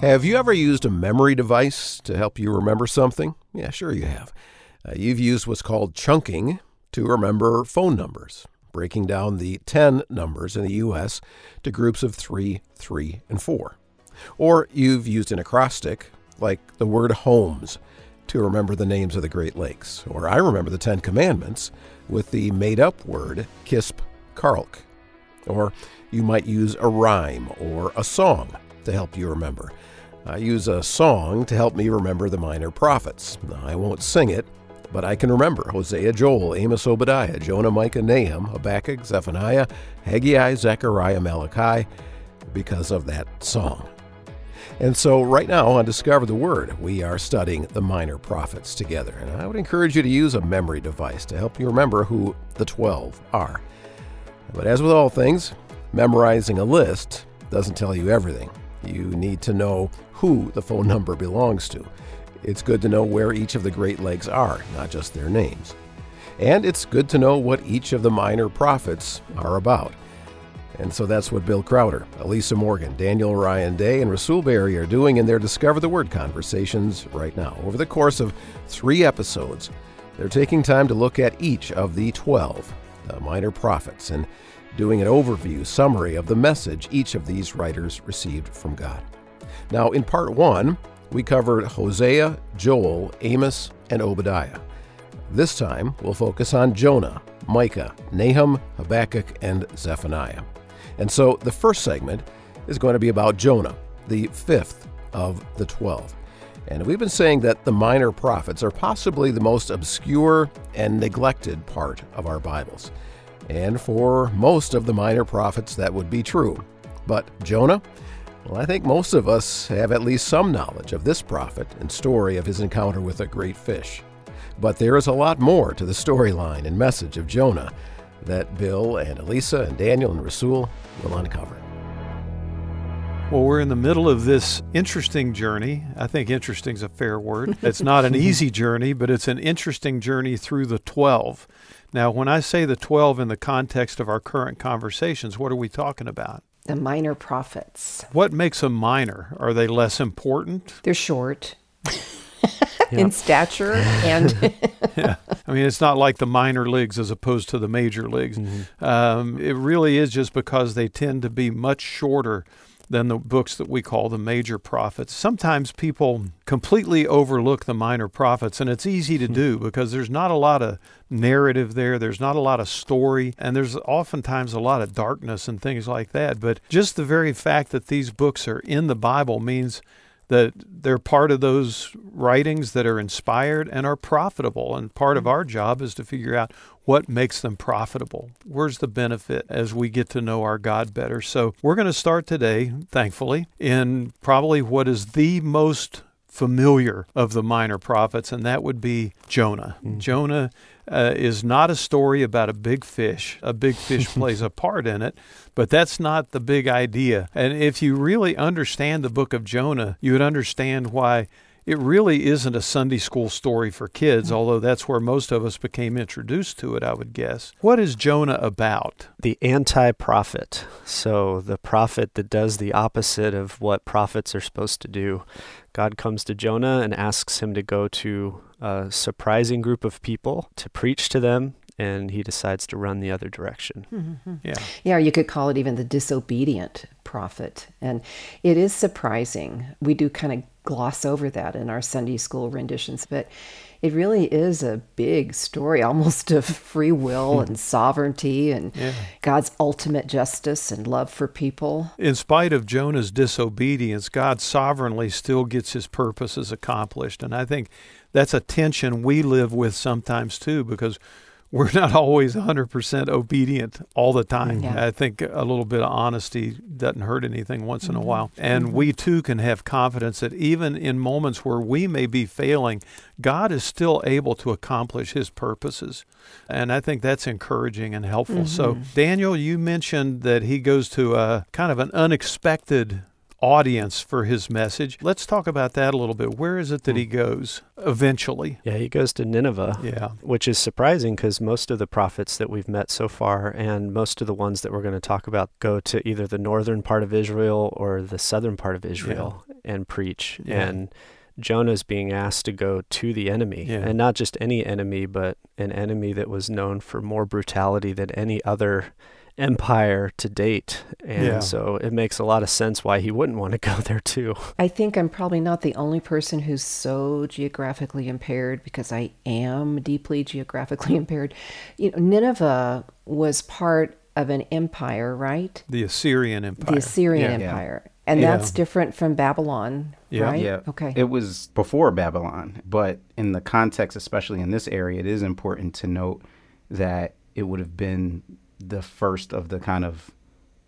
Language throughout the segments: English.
Have you ever used a memory device to help you remember something? Yeah, sure you have. Uh, you've used what's called chunking to remember phone numbers, breaking down the 10 numbers in the U.S. to groups of 3, 3, and 4. Or you've used an acrostic, like the word homes, to remember the names of the Great Lakes. Or I remember the Ten Commandments with the made up word Kisp Karlk. Or you might use a rhyme or a song to help you remember. I use a song to help me remember the minor prophets. I won't sing it, but I can remember Hosea, Joel, Amos, Obadiah, Jonah, Micah, Nahum, Habakkuk, Zephaniah, Haggai, Zechariah, Malachi because of that song. And so, right now on Discover the Word, we are studying the minor prophets together. And I would encourage you to use a memory device to help you remember who the 12 are. But as with all things, memorizing a list doesn't tell you everything. You need to know who the phone number belongs to. It's good to know where each of the Great Lakes are, not just their names. And it's good to know what each of the minor prophets are about. And so that's what Bill Crowder, Elisa Morgan, Daniel Ryan Day, and Rasul Berry are doing in their Discover the Word conversations right now. Over the course of three episodes, they're taking time to look at each of the 12 the minor prophets and doing an overview summary of the message each of these writers received from God. Now, in part one, we covered Hosea, Joel, Amos, and Obadiah. This time, we'll focus on Jonah, Micah, Nahum, Habakkuk, and Zephaniah. And so the first segment is going to be about Jonah, the fifth of the twelve. And we've been saying that the minor prophets are possibly the most obscure and neglected part of our Bibles. And for most of the minor prophets, that would be true. But Jonah, well, I think most of us have at least some knowledge of this prophet and story of his encounter with a great fish. But there is a lot more to the storyline and message of Jonah that Bill and Elisa and Daniel and Rasul will uncover. Well, we're in the middle of this interesting journey. I think interesting is a fair word. It's not an easy journey, but it's an interesting journey through the 12. Now, when I say the 12 in the context of our current conversations, what are we talking about? The minor prophets. What makes them minor? Are they less important? They're short. in stature and yeah i mean it's not like the minor leagues as opposed to the major leagues mm-hmm. um, it really is just because they tend to be much shorter than the books that we call the major prophets. Sometimes people completely overlook the minor prophets, and it's easy to hmm. do because there's not a lot of narrative there, there's not a lot of story, and there's oftentimes a lot of darkness and things like that. But just the very fact that these books are in the Bible means that they're part of those writings that are inspired and are profitable. And part of mm-hmm. our job is to figure out what makes them profitable. Where's the benefit as we get to know our God better? So we're going to start today, thankfully, in probably what is the most familiar of the minor prophets, and that would be Jonah. Mm-hmm. Jonah uh, is not a story about a big fish. A big fish plays a part in it, but that's not the big idea. And if you really understand the book of Jonah, you would understand why it really isn't a Sunday school story for kids, although that's where most of us became introduced to it, I would guess. What is Jonah about? The anti prophet. So, the prophet that does the opposite of what prophets are supposed to do. God comes to Jonah and asks him to go to a surprising group of people to preach to them, and he decides to run the other direction. Mm-hmm. Yeah. Yeah, or you could call it even the disobedient prophet. And it is surprising. We do kind of gloss over that in our Sunday school renditions, but it really is a big story almost of free will hmm. and sovereignty and yeah. God's ultimate justice and love for people. In spite of Jonah's disobedience, God sovereignly still gets his purposes accomplished. And I think that's a tension we live with sometimes too, because we're not always 100% obedient all the time. Yeah. I think a little bit of honesty doesn't hurt anything once mm-hmm. in a mm-hmm. while. And mm-hmm. we too can have confidence that even in moments where we may be failing, God is still able to accomplish his purposes. And I think that's encouraging and helpful. Mm-hmm. So, Daniel, you mentioned that he goes to a kind of an unexpected audience for his message. Let's talk about that a little bit. Where is it that he hmm. goes eventually? Yeah, he goes to Nineveh. Yeah. Which is surprising because most of the prophets that we've met so far and most of the ones that we're going to talk about go to either the northern part of Israel or the southern part of Israel. Yeah. and preach. Yeah. And Jonah's being asked to go to the enemy, Yeah. and not just any enemy, but an enemy that was known for more brutality than any other empire to date. And Yeah. so it makes a lot of sense why he wouldn't want to go there too. I think I'm probably not the only person who's so geographically impaired because I am deeply geographically impaired. You know, Nineveh was part of an empire, right? The Assyrian Empire. The Assyrian Yeah. Yeah. Empire. And Yeah. that's different from Babylon, Yeah. right? Yeah. Okay. It was before Babylon, but in the context, especially in this area, it is important to note that it would have been the first of the kind of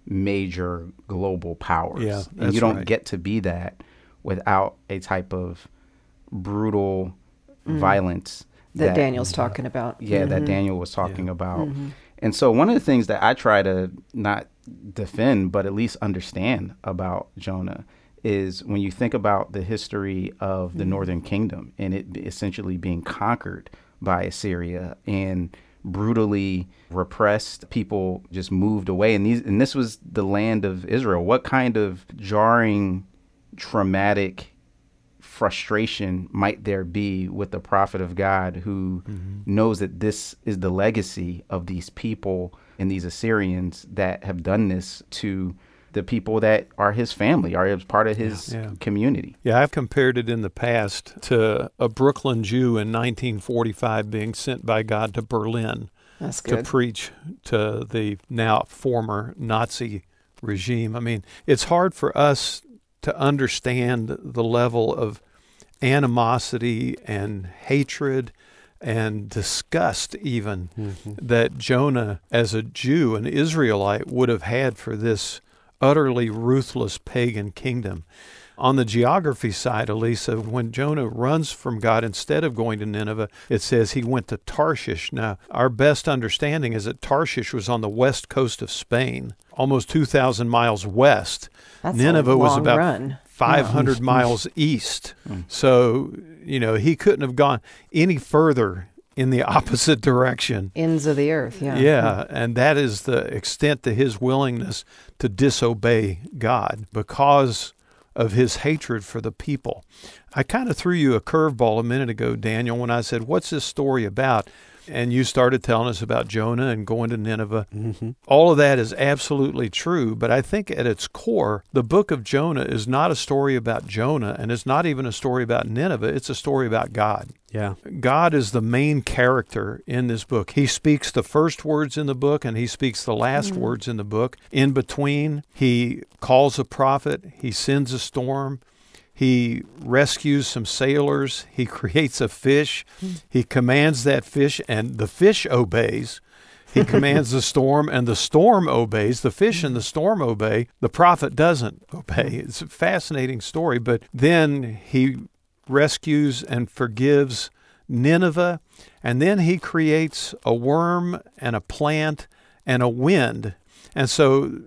major global powers. Yeah, and you don't right. get to be that without a type of brutal violence Mm. that, Daniel's talking about. yeah, that Mhm. Daniel was talking Yeah. about. And so one of the things that I try to not defend, but at least understand about Jonah is when you think about the history of the northern kingdom and it essentially being conquered by Assyria and brutally repressed. People just moved away. And these and this was the land of Israel. What kind of jarring traumatic frustration might there be with the prophet of God who mm-hmm. knows that this is the legacy of these people and these Assyrians that have done this to the people that are his family, are as part of his Yeah, yeah. community. Yeah, I've compared it in the past to a Brooklyn Jew in 1945 being sent by God to Berlin That's to preach to the now former Nazi regime. I mean, it's hard for us to understand the level of animosity and hatred and disgust, even mm-hmm. that Jonah, as a Jew, an Israelite, would have had for this utterly ruthless pagan kingdom. On the geography side, Elisa, when Jonah runs from God, instead of going to Nineveh, it says he went to Tarshish. Now, our best understanding is that Tarshish was on the west coast of Spain, almost 2,000 miles west. That's Nineveh a was about run. 500 miles east. Hmm. So, you know, he couldn't have gone any further in the opposite direction. Ends of the earth. Yeah. Yeah, and that is the extent to his willingness to disobey God because of his hatred for the people. I kind of threw you a curveball a minute ago, Daniel, when I said, What's this story about? And you started telling us about Jonah and going to Nineveh. Mm-hmm. All of that is absolutely true, but I think at its core, the book of Jonah is not a story about Jonah, and it's not even a story about Nineveh. It's a story about God. Yeah. God is the main character in this book. He speaks the first words in the book and he speaks the last mm. words in the book. In between, he calls a prophet, he sends a storm, he rescues some sailors, he creates a fish, he commands that fish, and the fish obeys. He commands the storm, and the storm obeys. The fish and the storm obey. The prophet doesn't obey. It's a fascinating story. But then he rescues and forgives Nineveh, and then he creates a worm and a plant and a wind. And so,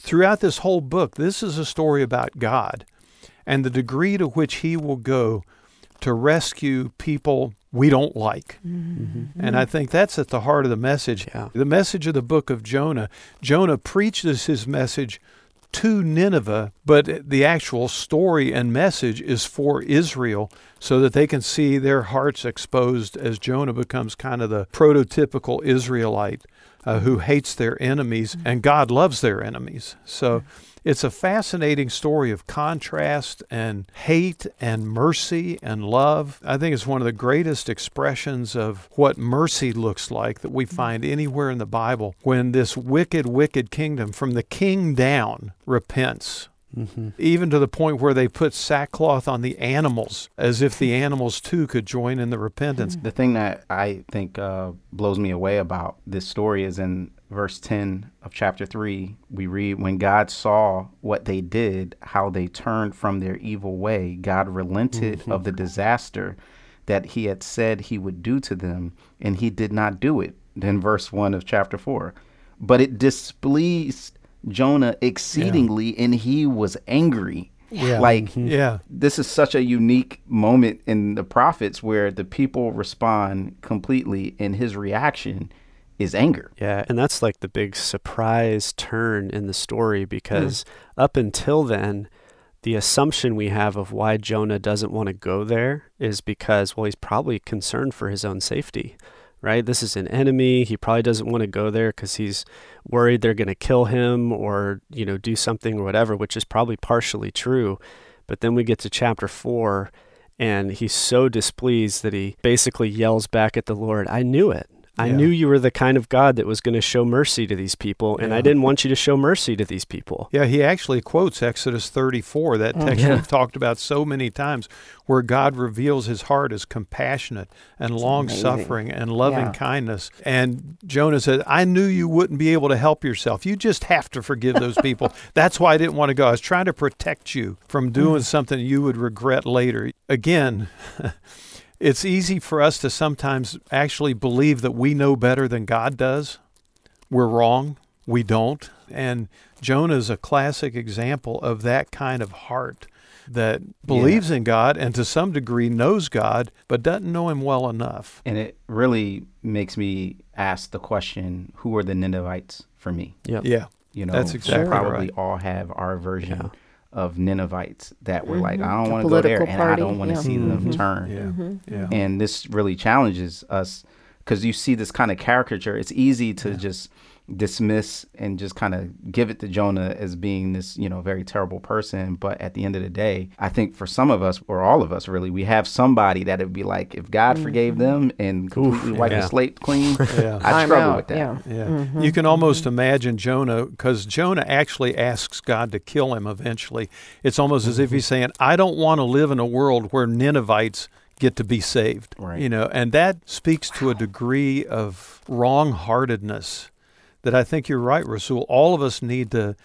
throughout this whole book, this is a story about God and the degree to which he will go to rescue people we don't like. And I think that's at the heart of the message. Yeah. The message of the book of Jonah. Jonah preaches his message to Nineveh, but the actual story and message is for Israel so that they can see their hearts exposed as Jonah becomes kind of the prototypical Israelite uh, who hates their enemies and God loves their enemies. So it's a fascinating story of contrast and hate and mercy and love. I think it's one of the greatest expressions of what mercy looks like that we find anywhere in the Bible when this wicked, wicked kingdom, from the king down, repents. Even to the point where they put sackcloth on the animals as if the animals too could join in the repentance. The thing that I think uh, blows me away about this story is in verse 10 of chapter 3, we read, When God saw what they did, how they turned from their evil way, God relented mm-hmm. of the disaster that he had said he would do to them, and he did not do it. Then verse 1 of chapter 4. But it displeased Jonah exceedingly, and he was angry. Yeah. Like, mm-hmm. Yeah. this is such a unique moment in the prophets where the people respond completely and his reaction is anger. Yeah, and that's like the big surprise turn in the story hmm. because up until then, the assumption we have of why Jonah doesn't want to go there is because, well, he's probably concerned for his own safety, right? This is an enemy. He probably doesn't want to go there because he's worried they're going to kill him or, you know, do something or whatever, which is probably partially true. But then we get to chapter four, and he's so displeased that he basically yells back at the Lord, I knew it. I Yeah. knew you were the kind of God that was going to show mercy to these people, and I didn't want you to show mercy to these people. Yeah, he actually quotes Exodus 34, that oh, text Yeah. we've talked about so many times, where God reveals his heart as compassionate and long suffering and loving Yeah. kindness. And Jonah said, I knew you wouldn't be able to help yourself. You just have to forgive those people. That's why I didn't want to go. I was trying to protect you from doing mm. something you would regret later. Again, it's easy for us to sometimes actually believe that we know better than God does. We're wrong. We don't. And Jonah is a classic example of that kind of heart that believes in God and to some degree knows God, but doesn't know him well enough. And it really makes me ask the question, who are the Ninevites for me? Yep. Yeah. You know, That's we exactly probably right. all have our version Yeah. Of Ninevites that were like, Mhm. I don't want to go there, political and I don't want to yeah. see them Mhm. turn. Yeah. Yeah. And this really challenges us because you see this kind of caricature. It's easy to just dismiss and just kind of give it to Jonah as being this, you know, very terrible person. But at the end of the day, I think for some of us, or all of us really, we have somebody that it would be like, if God forgave mm-hmm. them and completely wiped yeah. the slate clean, Yeah. I'd struggle out, with that. Yeah. Yeah. Mm-hmm. You can almost mm-hmm. imagine Jonah, because Jonah actually asks God to kill him eventually. It's almost as if he's saying, I don't want to live in a world where Ninevites get to be saved. Right. You know, and that speaks to a degree of wrong heartedness that I think you're right, Rasul. All of us need to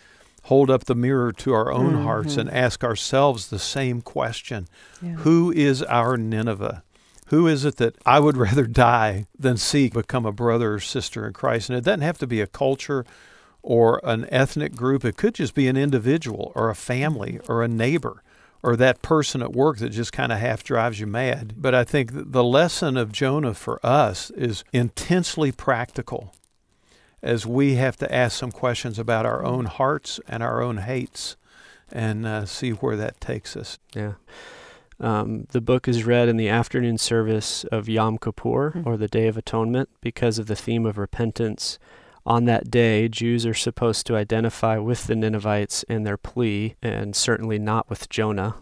hold up the mirror to our own mm-hmm. hearts and ask ourselves the same question Yeah. Who is our Nineveh? Who is it that I would rather die than see become a brother or sister in Christ? And it doesn't have to be a culture or an ethnic group, it could just be an individual or a family or a neighbor. Or that person at work that just kind of half drives you mad. But I think the lesson of Jonah for us is intensely practical as we have to ask some questions about our own hearts and our own hates and uh, see where that takes us. Yeah. Um, the book is read in the afternoon service of Yom Kippur, or the Day of Atonement, because of the theme of repentance. On that day, Jews are supposed to identify with the Ninevites in their plea, and certainly not with Jonah.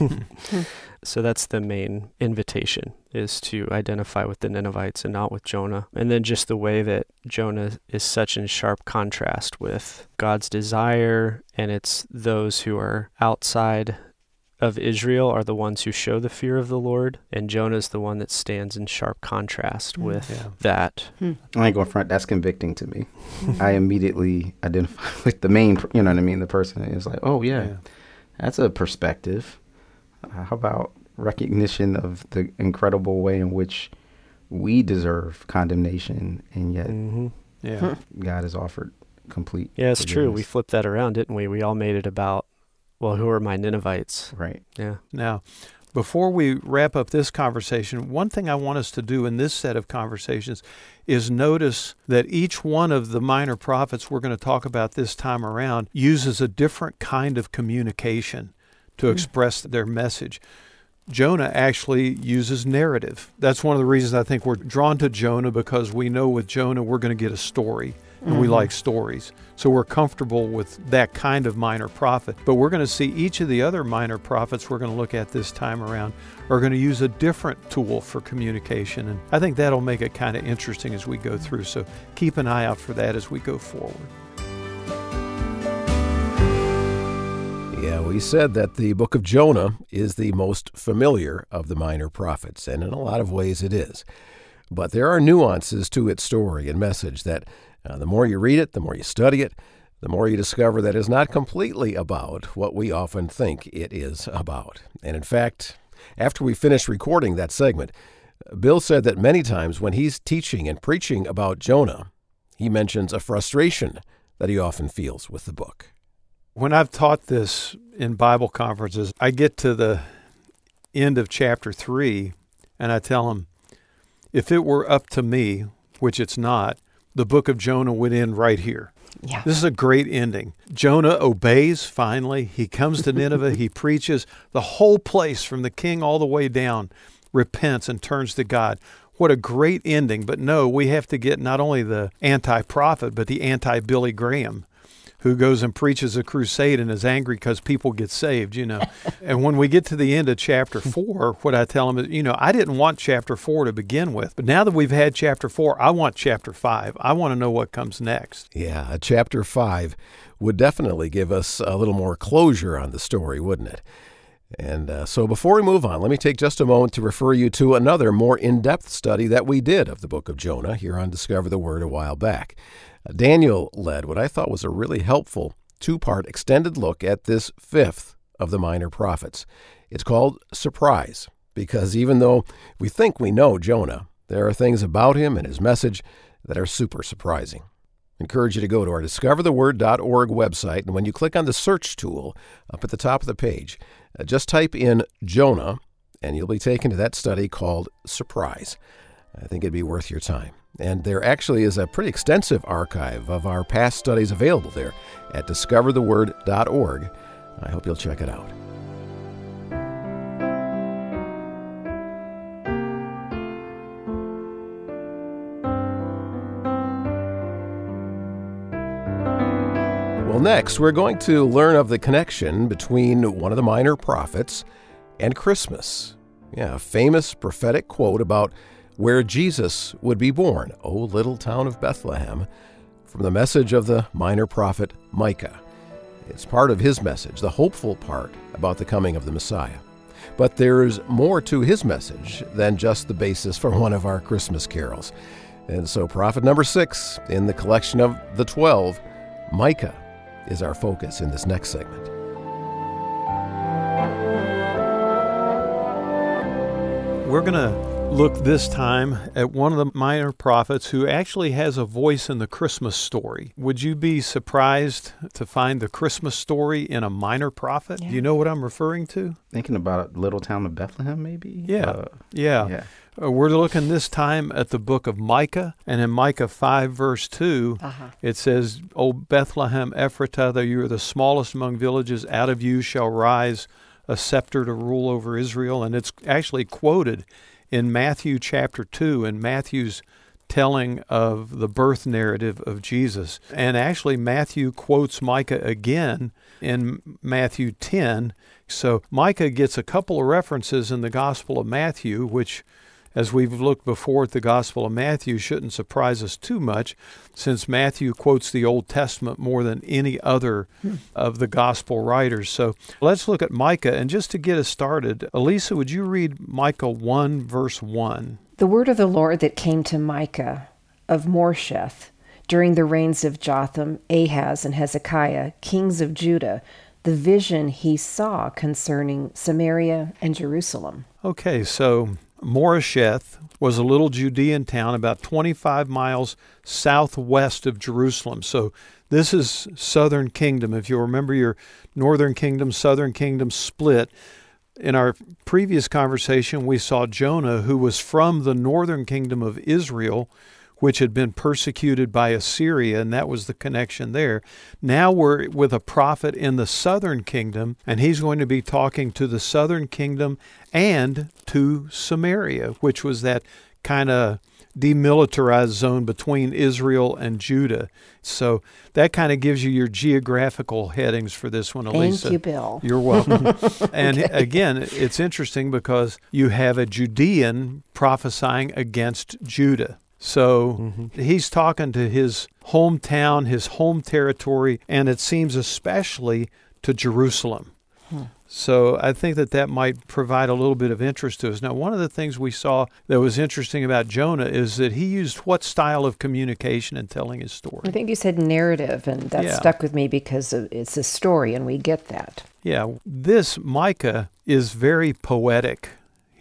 so that's the main invitation, is to identify with the Ninevites and not with Jonah. And then just the way that Jonah is such in sharp contrast with God's desire, and it's those who are outside of Israel are the ones who show the fear of the Lord, and Jonah's the one that stands in sharp contrast hmm. with Yeah. that. Hmm. I ain't going front. That's convicting to me. Hmm. I immediately identify with the main, you know what I mean? The person is like, oh, yeah, Yeah. that's a perspective. Uh, how about recognition of the incredible way in which we deserve condemnation and yet hmm Yeah. God has offered complete. Yeah, it's true. We flipped that around, didn't we? We all made it about, well, who are my Ninevites? Right. Yeah. Now, before we wrap up this conversation, one thing I want us to do in this set of conversations is notice that each one of the minor prophets we're going to talk about this time around uses a different kind of communication to express their message. Jonah actually uses narrative. That's one of the reasons I think we're drawn to Jonah because we know with Jonah we're going to get a story and we mm-hmm. like stories. So we're comfortable with that kind of minor prophet. But we're going to see each of the other minor prophets we're going to look at this time around are going to use a different tool for communication. And I think that'll make it kind of interesting as we go through. So keep an eye out for that as we go forward. Yeah, we said that the book of Jonah is the most familiar of the minor prophets, and in a lot of ways it is. But there are nuances to its story and message that uh, the more you read it, the more you study it, the more you discover that it's not completely about what we often think it is about. And in fact, after we finished recording that segment, Bill said that many times when he's teaching and preaching about Jonah, he mentions a frustration that he often feels with the book. When I've taught this in Bible conferences, I get to the end of chapter three and I tell them, if it were up to me, which it's not, the book of Jonah would end right here. Yeah. This is a great ending. Jonah obeys finally. He comes to Nineveh. he preaches. The whole place, from the king all the way down, repents and turns to God. What a great ending. But no, we have to get not only the anti prophet, but the anti Billy Graham who goes and preaches a crusade and is angry because people get saved, you know. and when we get to the end of chapter four, what I tell them is, you know, I didn't want chapter four to begin with, but now that we've had chapter four, I want chapter five. I want to know what comes next. Yeah, a chapter five would definitely give us a little more closure on the story, wouldn't it? And uh, so before we move on, let me take just a moment to refer you to another more in depth study that we did of the book of Jonah here on Discover the Word a while back. Daniel led what I thought was a really helpful two part extended look at this fifth of the minor prophets. It's called Surprise, because even though we think we know Jonah, there are things about him and his message that are super surprising. Encourage you to go to our discovertheword.org website, and when you click on the search tool up at the top of the page, uh, just type in Jonah, and you'll be taken to that study called Surprise. I think it'd be worth your time. And there actually is a pretty extensive archive of our past studies available there at discovertheword.org. I hope you'll check it out. Well, next, we're going to learn of the connection between one of the minor prophets and Christmas. Yeah, a famous prophetic quote about where Jesus would be born, O little town of Bethlehem, from the message of the minor prophet Micah. It's part of his message, the hopeful part about the coming of the Messiah. But there's more to his message than just the basis for one of our Christmas carols. And so, prophet number six in the collection of the twelve, Micah, is our focus in this next segment. We're going to look this time at one of the minor prophets who actually has a voice in the Christmas story. Would you be surprised to find the Christmas story in a minor prophet? Yeah. Do you know what I'm referring to? Thinking about a little town of Bethlehem, maybe. Yeah. Uh, Yeah. yeah. Uh, we're looking this time at the book of Micah, and in Micah 5, verse 2, Uh-huh. it says, O Bethlehem Ephratah, though you are the smallest among villages, out of you shall rise a scepter to rule over Israel. And it's actually quoted in Matthew chapter 2, in Matthew's telling of the birth narrative of Jesus. And actually, Matthew quotes Micah again in Matthew 10. So Micah gets a couple of references in the Gospel of Matthew, which as we've looked before at the Gospel of Matthew, shouldn't surprise us too much, since Matthew quotes the Old Testament more than any other of the Gospel writers. So let's look at Micah. And just to get us started, Elisa, would you read Micah 1, verse 1? The word of the Lord that came to Micah of Moresheth during the reigns of Jotham, Ahaz, and Hezekiah, kings of Judah, the vision he saw concerning Samaria and Jerusalem. Okay, so Moresheth was a little Judean town about 25 miles southwest of Jerusalem. So this is southern kingdom. If you remember your northern kingdom, southern kingdom split, in our previous conversation, we saw Jonah, who was from the northern kingdom of Israel, which had been persecuted by Assyria, and that was the connection there. Now we're with a prophet in the southern kingdom, and he's going to be talking to the southern kingdom and to Samaria, which was that kind of demilitarized zone between Israel and Judah. So that kind of gives you your geographical headings for this one, Elisa. Thank you, Bill. You're welcome. and again, it's interesting because you have a Judean prophesying against Judah. So mm-hmm. he's talking to his hometown, his home territory, and it seems especially to Jerusalem. Hmm. So I think that that might provide a little bit of interest to us. Now, one of the things we saw that was interesting about Jonah is that he used what style of communication in telling his story? I think you said narrative, and that Yeah. stuck with me because it's a story, and we get that. Yeah, this Micah is very poetic.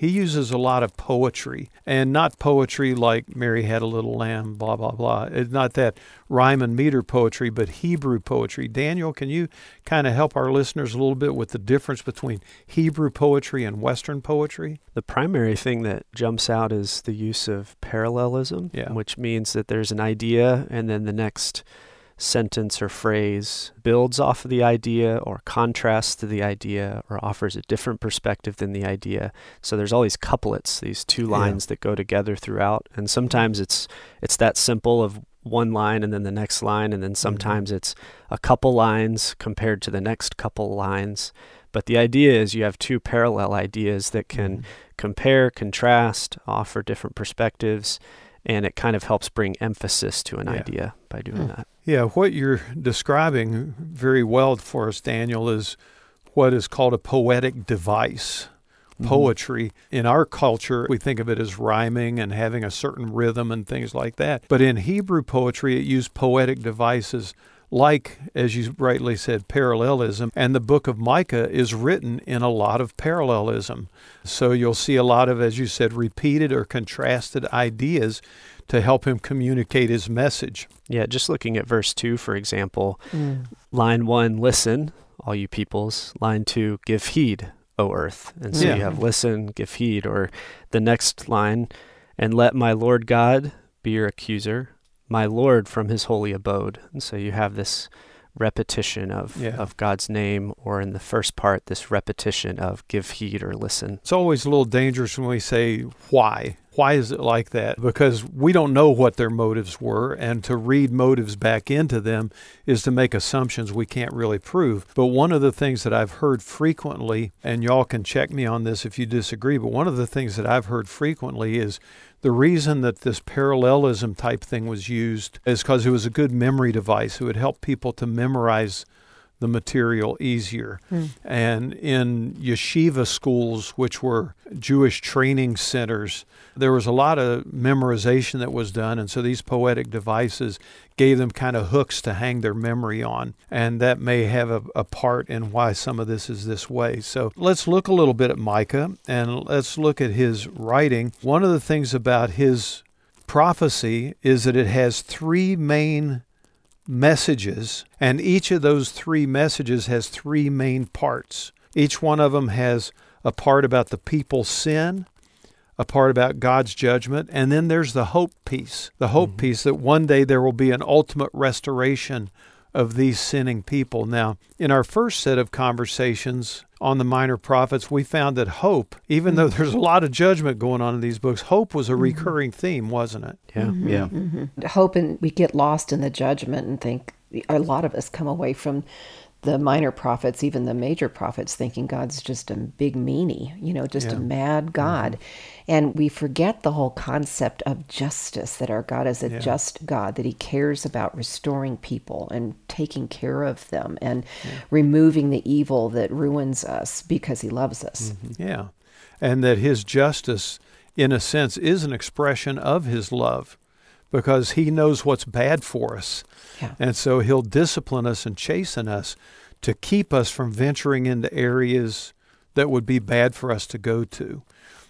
He uses a lot of poetry and not poetry like Mary had a little lamb, blah, blah, blah. It's not that rhyme and meter poetry, but Hebrew poetry. Daniel, can you kind of help our listeners a little bit with the difference between Hebrew poetry and Western poetry? The primary thing that jumps out is the use of parallelism, Yeah. which means that there's an idea and then the next sentence or phrase builds off of the idea or contrasts to the idea or offers a different perspective than the idea. So there's all these couplets, these two Yeah. lines that go together throughout. And sometimes it's it's that simple of one line and then the next line and then mm-hmm. sometimes it's a couple lines compared to the next couple lines. But the idea is you have two parallel ideas that can mm-hmm. compare, contrast, offer different perspectives, and it kind of helps bring emphasis to an Yeah. idea by doing hmm. that. Yeah, what you're describing very well for us, Daniel, is what is called a poetic device. Mm-hmm. Poetry in our culture, we think of it as rhyming and having a certain rhythm and things like that. But in Hebrew poetry, it used poetic devices like, as you rightly said, parallelism. And the book of Micah is written in a lot of parallelism. So you'll see a lot of, as you said, repeated or contrasted ideas to help him communicate his message. Yeah, just looking at verse 2, for example, mm. line 1, listen, all you peoples. Line 2, give heed, O earth. And so Yeah. you have listen, give heed. Or the next line, and let my Lord God be your accuser, my Lord from his holy abode. And so you have this repetition of, Yeah. of God's name, or in the first part, this repetition of give heed or listen. It's always a little dangerous when we say why. Why is it like that? Because we don't know what their motives were, and to read motives back into them is to make assumptions we can't really prove. But one of the things that I've heard frequently, and y'all can check me on this if you disagree, but one of the things that I've heard frequently is the reason that this parallelism type thing was used is because it was a good memory device. It would help people to memorize the material easier. Hmm. And in yeshiva schools, which were Jewish training centers, there was a lot of memorization that was done. And so these poetic devices gave them kind of hooks to hang their memory on. And that may have a, a part in why some of this is this way. So let's look a little bit at Micah and let's look at his writing. One of the things about his prophecy is that it has three main messages, and each of those three messages has three main parts. Each one of them has a part about the people's sin, a part about God's judgment, and then there's the hope piece. The hope mm-hmm. piece that one day there will be an ultimate restoration of these sinning people. Now, in our first set of conversations on the minor prophets, we found that hope, even though mm-hmm. there's a lot of judgment going on in these books, hope was a mm-hmm. recurring theme, wasn't it? Yeah. Mm-hmm. Yeah. hope and we get lost in the judgment and think a lot of us come away from the minor prophets, even the major prophets, thinking God's just a big meanie, you know, just Yeah. a mad God. And we forget the whole concept of justice that our God is a Yeah. just God, that He cares about restoring people and taking care of them and removing the evil that ruins us because He loves us. Mm-hmm. Yeah. And that his justice, in a sense, is an expression of his love because he knows what's bad for us. Yeah. And so he'll discipline us and chasten us to keep us from venturing into areas that would be bad for us to go to.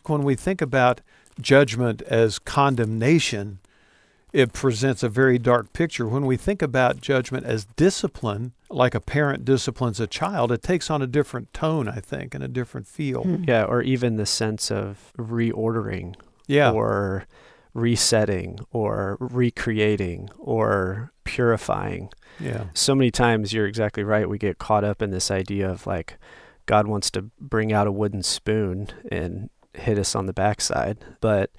When we think about judgment as condemnation, it presents a very dark picture. When we think about judgment as discipline, like a parent disciplines a child, it takes on a different tone, I think, and a different feel. Hmm. Yeah, or even the sense of reordering Yeah. or resetting or recreating or purifying. yeah. So many times you're exactly right. We get caught up in this idea of like God wants to bring out a wooden spoon and hit us on the backside. But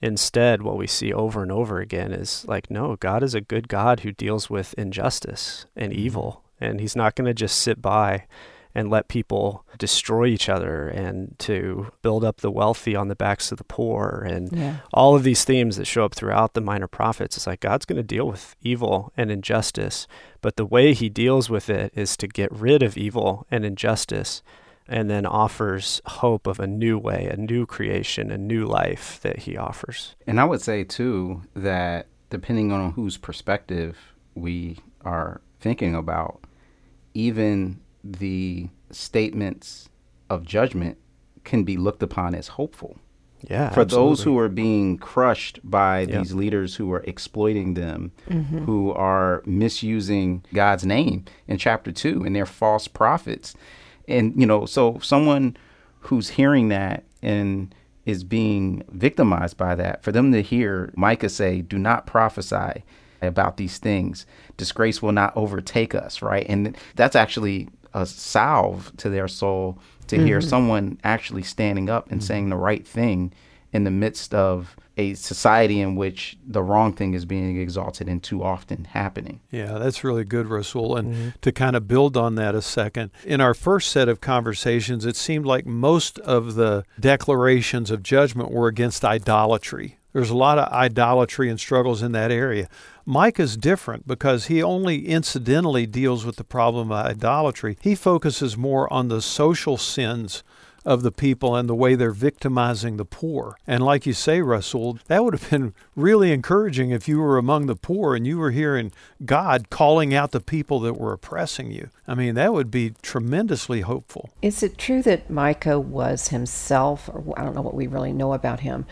instead, what we see over and over again is like, no, God is a good God who deals with injustice and mm-hmm. evil. And he's not going to just sit by and let people destroy each other and to build up the wealthy on the backs of the poor and Yeah. all of these themes that show up throughout the minor prophets it's like god's going to deal with evil and injustice but the way he deals with it is to get rid of evil and injustice and then offers hope of a new way a new creation a new life that he offers And I would say too that depending on whose perspective we are thinking about, even the statements of judgment can be looked upon as hopeful. Yeah. For those who are being crushed by Yeah. these leaders who are exploiting them, mm-hmm. who are misusing God's name in chapter 2 and they're false prophets. And you know, so someone who's hearing that and is being victimized by that, for them to hear Micah say, "Do not prophesy about these things. Disgrace will not overtake us," right? And that's actually a salve to their soul to hear mm-hmm. someone actually standing up and mm-hmm. saying the right thing in the midst of a society in which the wrong thing is being exalted and too often happening. Yeah, that's really good, Rasul. And mm-hmm. to kind of build on that a second, in our first set of conversations, it seemed like most of the declarations of judgment were against idolatry. There's a lot of idolatry and struggles in that area. Micah's different because he only incidentally deals with the problem of idolatry. He focuses more on the social sins of the people and the way they're victimizing the poor. And like you say, Rasul, that would have been really encouraging if you were among the poor and you were hearing God calling out the people that were oppressing you. I mean, that would be tremendously hopeful. Is it true that Micah was himself, or I don't know what we really know about him,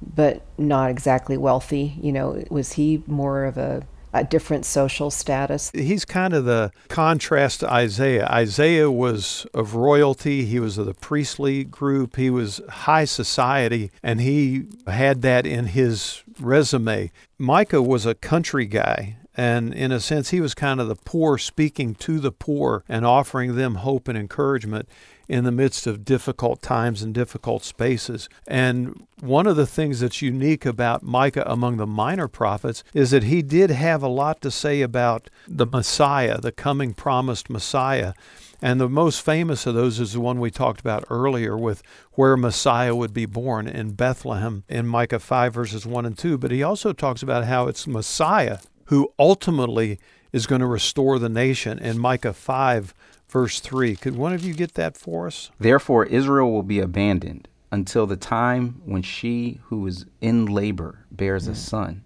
but not exactly wealthy? You know, was he more of a, a different social status? He's kind of the contrast to Isaiah. Isaiah was of royalty, he was of the priestly group, he was high society, and he had that in his resume. Micah was a country guy. And in a sense, he was kind of the poor speaking to the poor and offering them hope and encouragement in the midst of difficult times and difficult spaces. And one of the things that's unique about Micah among the minor prophets is that he did have a lot to say about the Messiah, the coming promised Messiah. And the most famous of those is the one we talked about earlier with where Messiah would be born in Bethlehem in Micah 5, verses 1 and 2. But he also talks about how it's Messiah who ultimately is going to restore the nation in Micah 5, verse 3. Could one of you get that for us? Therefore, Israel will be abandoned until the time when she who is in labor bears a son,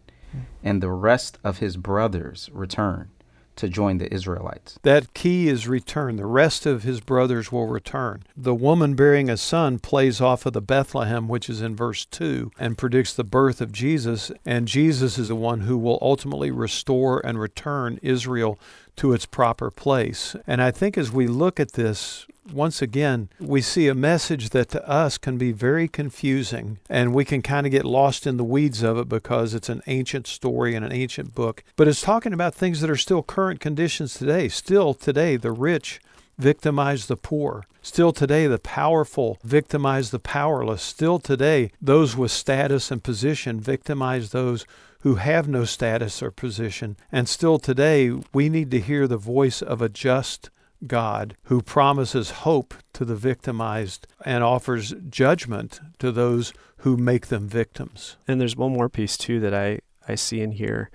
and the rest of his brothers return to join the Israelites. That key is return. The rest of his brothers will return. The woman bearing a son plays off of the Bethlehem, which is in verse 2, and predicts the birth of Jesus. And Jesus is the one who will ultimately restore and return Israel to its proper place. And I think as we look at this, once again, we see a message that to us can be very confusing and we can kind of get lost in the weeds of it because it's an ancient story and an ancient book. But it's talking about things that are still current conditions today. Still today, the rich victimize the poor. Still today, the powerful victimize the powerless. Still today, those with status and position victimize those who have no status or position. And still today, we need to hear the voice of a just God who promises hope to the victimized and offers judgment to those who make them victims. And there's one more piece too that I, I see in here,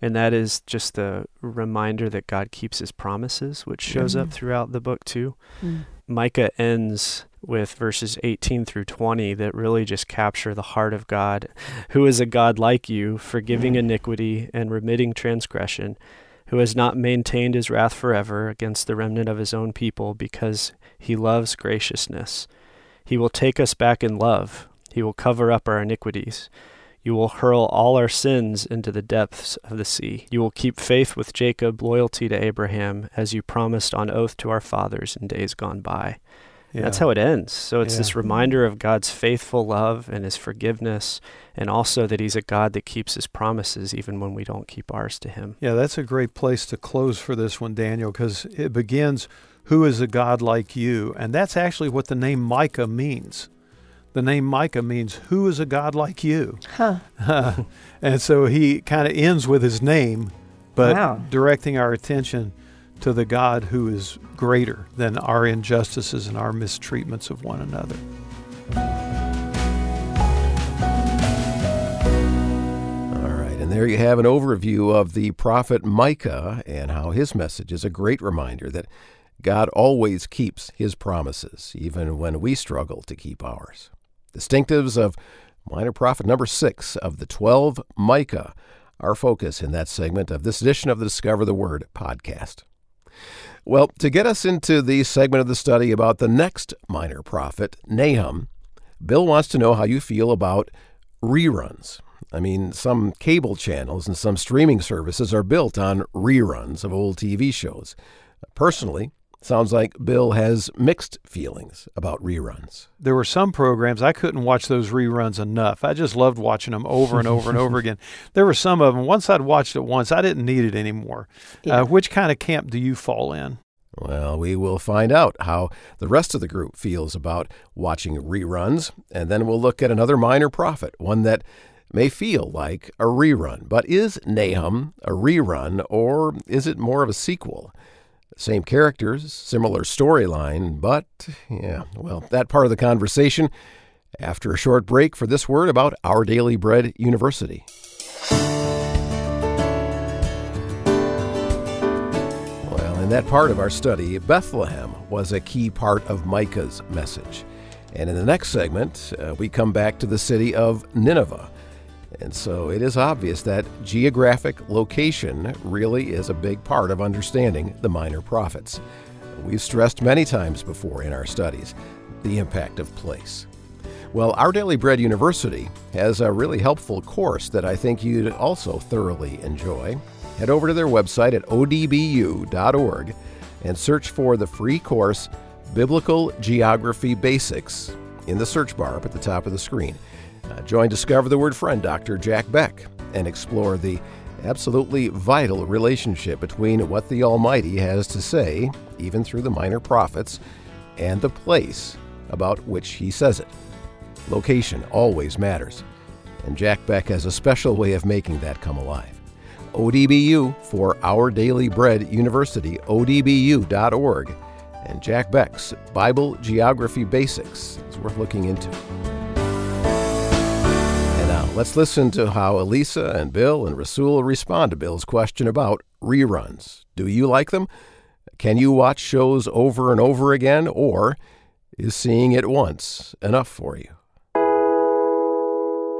and that is just the reminder that God keeps his promises, which shows up mm. throughout the book too. Mm. Micah ends with verses 18 through 20 that really just capture the heart of God, who is a God like you, forgiving mm. iniquity and remitting transgression, who has not maintained his wrath forever against the remnant of his own people because he loves graciousness. He will take us back in love. He will cover up our iniquities. You will hurl all our sins into the depths of the sea. You will keep faith with Jacob, loyalty to Abraham, as you promised on oath to our fathers in days gone by. That's how it ends. So it's Yeah. this reminder of God's faithful love and his forgiveness, and also that he's a God that keeps his promises even when we don't keep ours to him. Yeah, that's a great place to close for this one, Daniel, because it begins, Who is a God like you? And that's actually what the name Micah means. The name Micah means, Who is a God like you? Huh. and so he kind of ends with his name, but Wow. directing our attention to the God who is greater than our injustices and our mistreatments of one another. All right, and there you have an overview of the prophet Micah and how his message is a great reminder that God always keeps his promises, even when we struggle to keep ours. Distinctives of minor prophet number six of the 12, Micah, our focus in that segment of this edition of the Discover the Word podcast. Well, to get us into the segment of the study about the next minor prophet, Nahum, Bill wants to know how you feel about reruns. I mean, some cable channels and some streaming services are built on reruns of old TV shows. Personally, sounds like Bill has mixed feelings about reruns. There were some programs I couldn't watch those reruns enough. I just loved watching them over and over and over again. There were some of them. Once I'd watched it once, I didn't need it anymore. Yeah. Uh, which kind of camp do you fall in? Well, we will find out how the rest of the group feels about watching reruns, and then we'll look at another minor prophet, one that may feel like a rerun. But is Nahum a rerun, or is it more of a sequel? Same characters, similar storyline, but yeah, well, that part of the conversation after a short break for this word about Our Daily Bread University. Well, in that part of our study, Bethlehem was a key part of Micah's message. And in the next segment, uh, we come back to the city of Nineveh. And so it is obvious that geographic location really is a big part of understanding the minor prophets. We've stressed many times before in our studies the impact of place. Well, Our Daily Bread University has a really helpful course that I think you'd also thoroughly enjoy. Head over to their website at odbu.org and search for the free course Biblical Geography Basics in the search bar up at the top of the screen. Uh, join Discover the Word Friend Dr. Jack Beck and explore the absolutely vital relationship between what the Almighty has to say, even through the minor prophets, and the place about which He says it. Location always matters, and Jack Beck has a special way of making that come alive. ODBU for Our Daily Bread University, odbu.org, and Jack Beck's Bible Geography Basics is worth looking into. And now, let's listen to how Elisa and Bill and Rasul respond to Bill's question about reruns. Do you like them? Can you watch shows over and over again, or is seeing it once enough for you?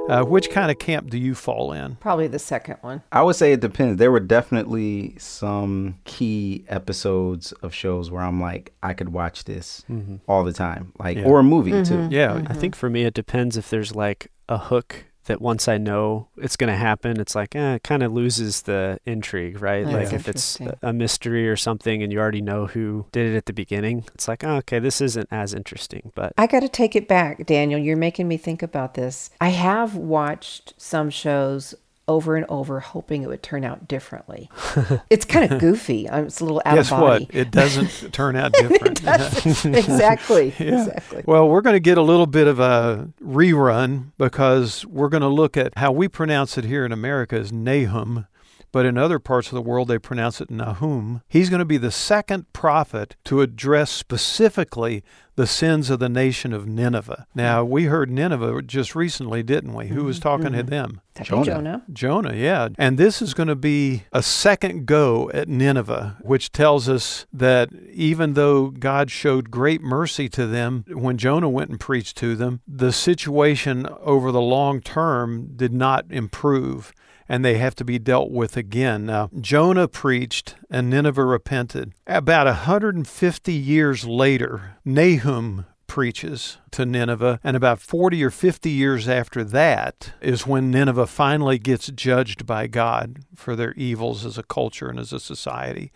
Uh, which kind of camp do you fall in? Probably the second one. I would say it depends. There were definitely some key episodes of shows where I'm like, I could watch this mm-hmm. all the time, like Yeah. or a movie too. Mm-hmm. Yeah, mm-hmm. I think for me, it depends if there's like a hook that once I know it's going to happen, it's like, eh, it kind of loses the intrigue, right? That's Like if it's a mystery or something and you already know who did it at the beginning, it's like, oh, okay, this isn't as interesting. But I got to take it back, Daniel. You're making me think about this. I have watched some shows over and over, hoping it would turn out differently. it's kind of goofy. I'm, it's a little out guess of body. what? It doesn't turn out different. exactly. Yeah. Exactly. Well, we're going to get a little bit of a rerun because we're going to look at how we pronounce it here in America as Nahum, but in other parts of the world they pronounce it Nahum. He's going to be the second prophet to address specifically the sins of the nation of Nineveh. Now, we heard Nineveh just recently, didn't we? Who was mm-hmm. talking to mm-hmm. them? That'd Jonah. Jonah. Jonah, yeah. And this is going to be a second go at Nineveh, which tells us that even though God showed great mercy to them when Jonah went and preached to them, the situation over the long term did not improve. And they have to be dealt with again. Now, Jonah preached and Nineveh repented. About 150 years later, Nahum preaches to Nineveh, and about 40 or 50 years after that is when Nineveh finally gets judged by God for their evils as a culture and as a society.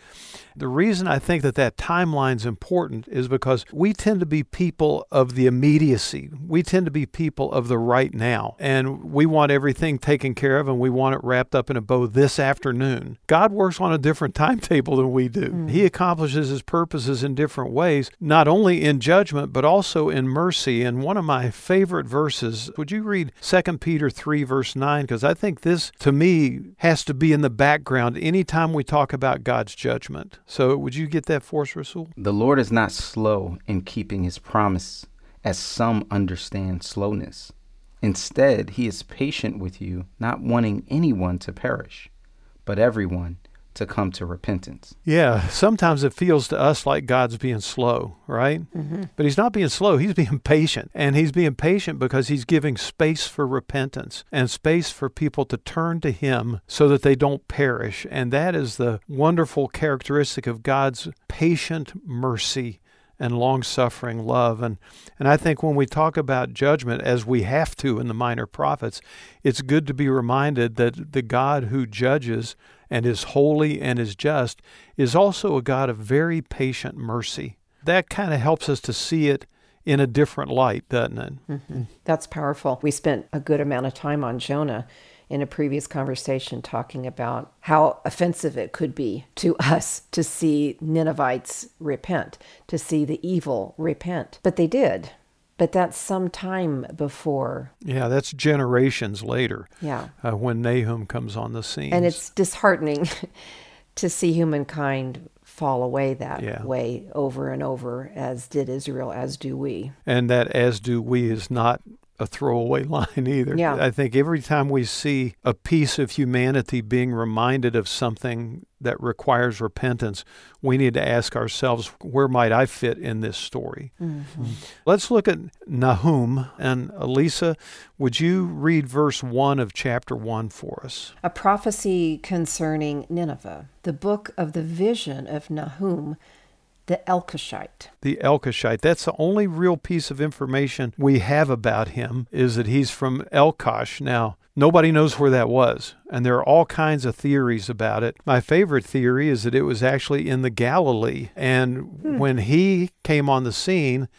The reason I think that that timeline's important is because we tend to be people of the immediacy. We tend to be people of the right now, and we want everything taken care of and we want it wrapped up in a bow this afternoon. God works on a different timetable than we do. Hmm. He accomplishes his purposes in different ways, not only in judgment, but also in mercy. And one of my favorite verses, would you read 2 Peter 3, verse 9? Because I think this, to me, has to be in the background anytime we talk about God's judgment. So would you get that for us, Rasul? The Lord is not slow in keeping his promise, as some understand slowness. Instead, he is patient with you, not wanting anyone to perish, but everyone to come to repentance. Yeah, sometimes it feels to us like God's being slow, right? Mm-hmm. But he's not being slow, he's being patient. And he's being patient because he's giving space for repentance and space for people to turn to him so that they don't perish. And that is the wonderful characteristic of God's patient mercy and long suffering love. And, and I think when we talk about judgment, as we have to in the minor prophets, it's good to be reminded that the God who judges and is holy and is just is also a God of very patient mercy. That kind of helps us to see it in a different light, doesn't it? Mm-hmm. That's powerful. We spent a good amount of time on Jonah in a previous conversation talking about how offensive it could be to us to see Ninevites repent, to see the evil repent. But they did. But that's some time before. Yeah, that's generations later. Yeah. Uh, when Nahum comes on the scene. And it's disheartening to see humankind fall away that Yeah. way over and over, as did Israel, as do we. and that as do we is not a throwaway line either. Yeah. I think every time we see a piece of humanity being reminded of something that requires repentance, we need to ask ourselves, where might I fit in this story? Mm-hmm. Let's look at Nahum. And Elisa, would you read verse 1 of chapter 1 for us? A prophecy concerning Nineveh, the book of the vision of Nahum the Elkoshite. the Elkoshite. That's the only real piece of information we have about him is that he's from Elkosh. Now, nobody knows where that was, and there are all kinds of theories about it. My favorite theory is that it was actually in the Galilee, and hmm. when he came on the scene,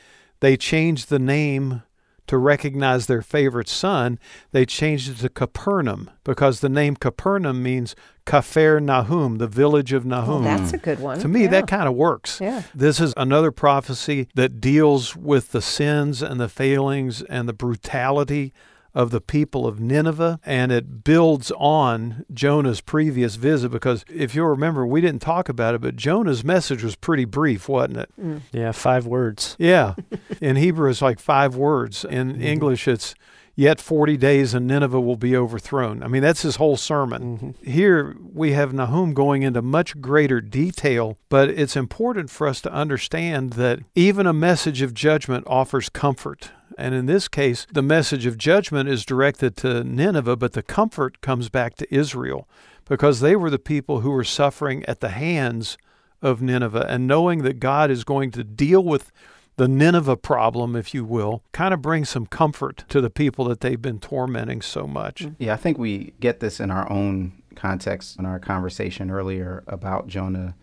they changed the name to recognize their favorite son, they changed it to Capernaum because the name Capernaum means Kafer Nahum, the village of Oh, Nahum. that's a good one. To me, Yeah. that kind of works. Yeah. This is another prophecy that deals with the sins and the failings and the brutality of the people of Nineveh, and it builds on Jonah's previous visit because if you'll remember, we didn't talk about it, but Jonah's message was pretty brief, wasn't it? Mm. Yeah, five words. Yeah. In Hebrew, it's like five words. In mm-hmm. English, it's yet 40 days and Nineveh will be overthrown. I mean, that's his whole sermon. Mm-hmm. Here we have Nahum going into much greater detail, but it's important for us to understand that even a message of judgment offers comfort. And in this case, the message of judgment is directed to Nineveh, but the comfort comes back to Israel because they were the people who were suffering at the hands of Nineveh. And knowing that God is going to deal with the Nineveh problem, if you will, kind of brings some comfort to the people that they've been tormenting so much. Mm-hmm. Yeah, I think we get this in our own context in our conversation earlier about Jonah.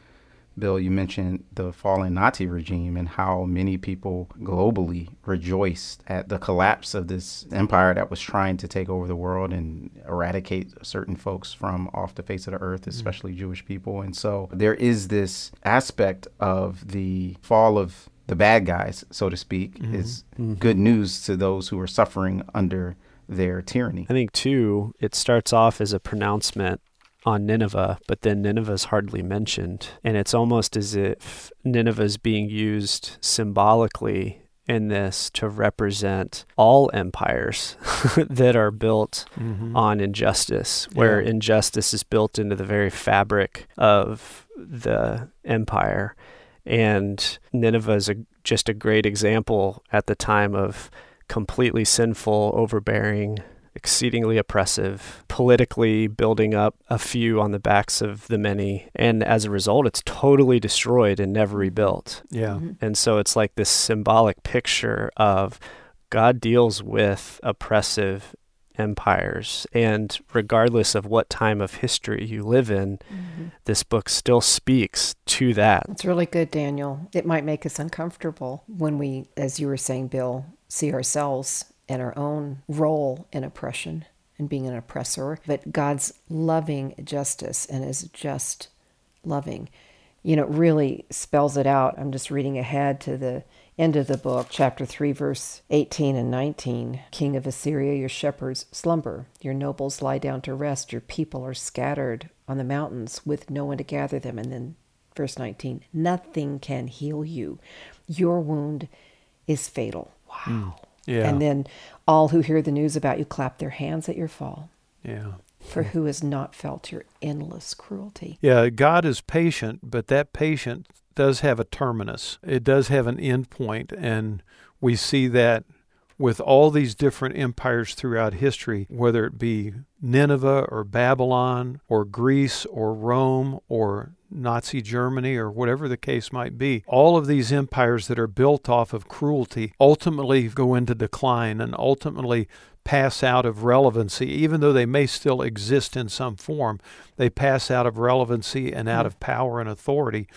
Bill, you mentioned the fallen Nazi regime and how many people globally rejoiced at the collapse of this empire that was trying to take over the world and eradicate certain folks from off the face of the earth, mm-hmm. especially Jewish people. And so there is this aspect of the fall of the bad guys, so to speak, mm-hmm. is mm-hmm. good news to those who are suffering under their tyranny. I think, too, it starts off as a pronouncement on Nineveh, but then Nineveh's hardly mentioned. And it's almost as if Nineveh is being used symbolically in this to represent all empires that are built mm-hmm. on injustice, where Yeah. injustice is built into the very fabric of the empire. And Nineveh is a, just a great example at the time of completely sinful, overbearing, exceedingly oppressive, politically building up a few on the backs of the many. And as a result, it's totally destroyed and never rebuilt. Yeah. Mm-hmm. And so it's like this symbolic picture of God deals with oppressive empires. And regardless of what time of history you live in, mm-hmm. this book still speaks to that. It's really good, Daniel. It might make us uncomfortable when we, as you were saying, Bill, see ourselves and our own role in oppression and being an oppressor. But God's loving justice and is just loving, you know, really spells it out. I'm just reading ahead to the end of the book, chapter 3, verse 18 and 19. King of Assyria, your shepherds slumber, your nobles lie down to rest, your people are scattered on the mountains with no one to gather them. And then verse 19 nothing can heal you, your wound is fatal. Wow. Mm, yeah. And then all who hear the news about you clap their hands at your fall. Yeah. For who has not felt your endless cruelty? Yeah, God is patient, but that patient does have a terminus. It does have an end point, and we see that with all these different empires throughout history, whether it be Nineveh or Babylon or Greece or Rome or Nazi Germany or whatever the case might be, all of these empires that are built off of cruelty ultimately go into decline and ultimately pass out of relevancy, even though they may still exist in some form, they pass out of relevancy and out mm-hmm. of power and authority.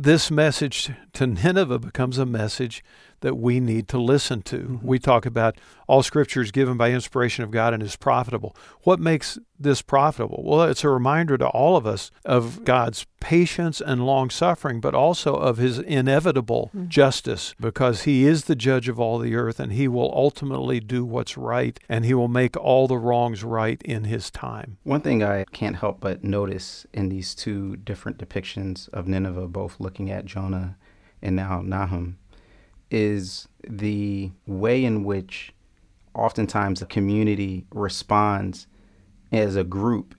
This message to Nineveh becomes a message that we need to listen to. Mm-hmm. We talk about all scripture is given by inspiration of God and is profitable. What makes this profitable? Well, it's a reminder to all of us of God's patience and long suffering, but also of his inevitable mm-hmm. justice because he is the judge of all the earth and he will ultimately do what's right and he will make all the wrongs right in his time. One thing I can't help but notice in these two different depictions of Nineveh, both looking at Jonah and now Nahum, is the way in which oftentimes the community responds as a group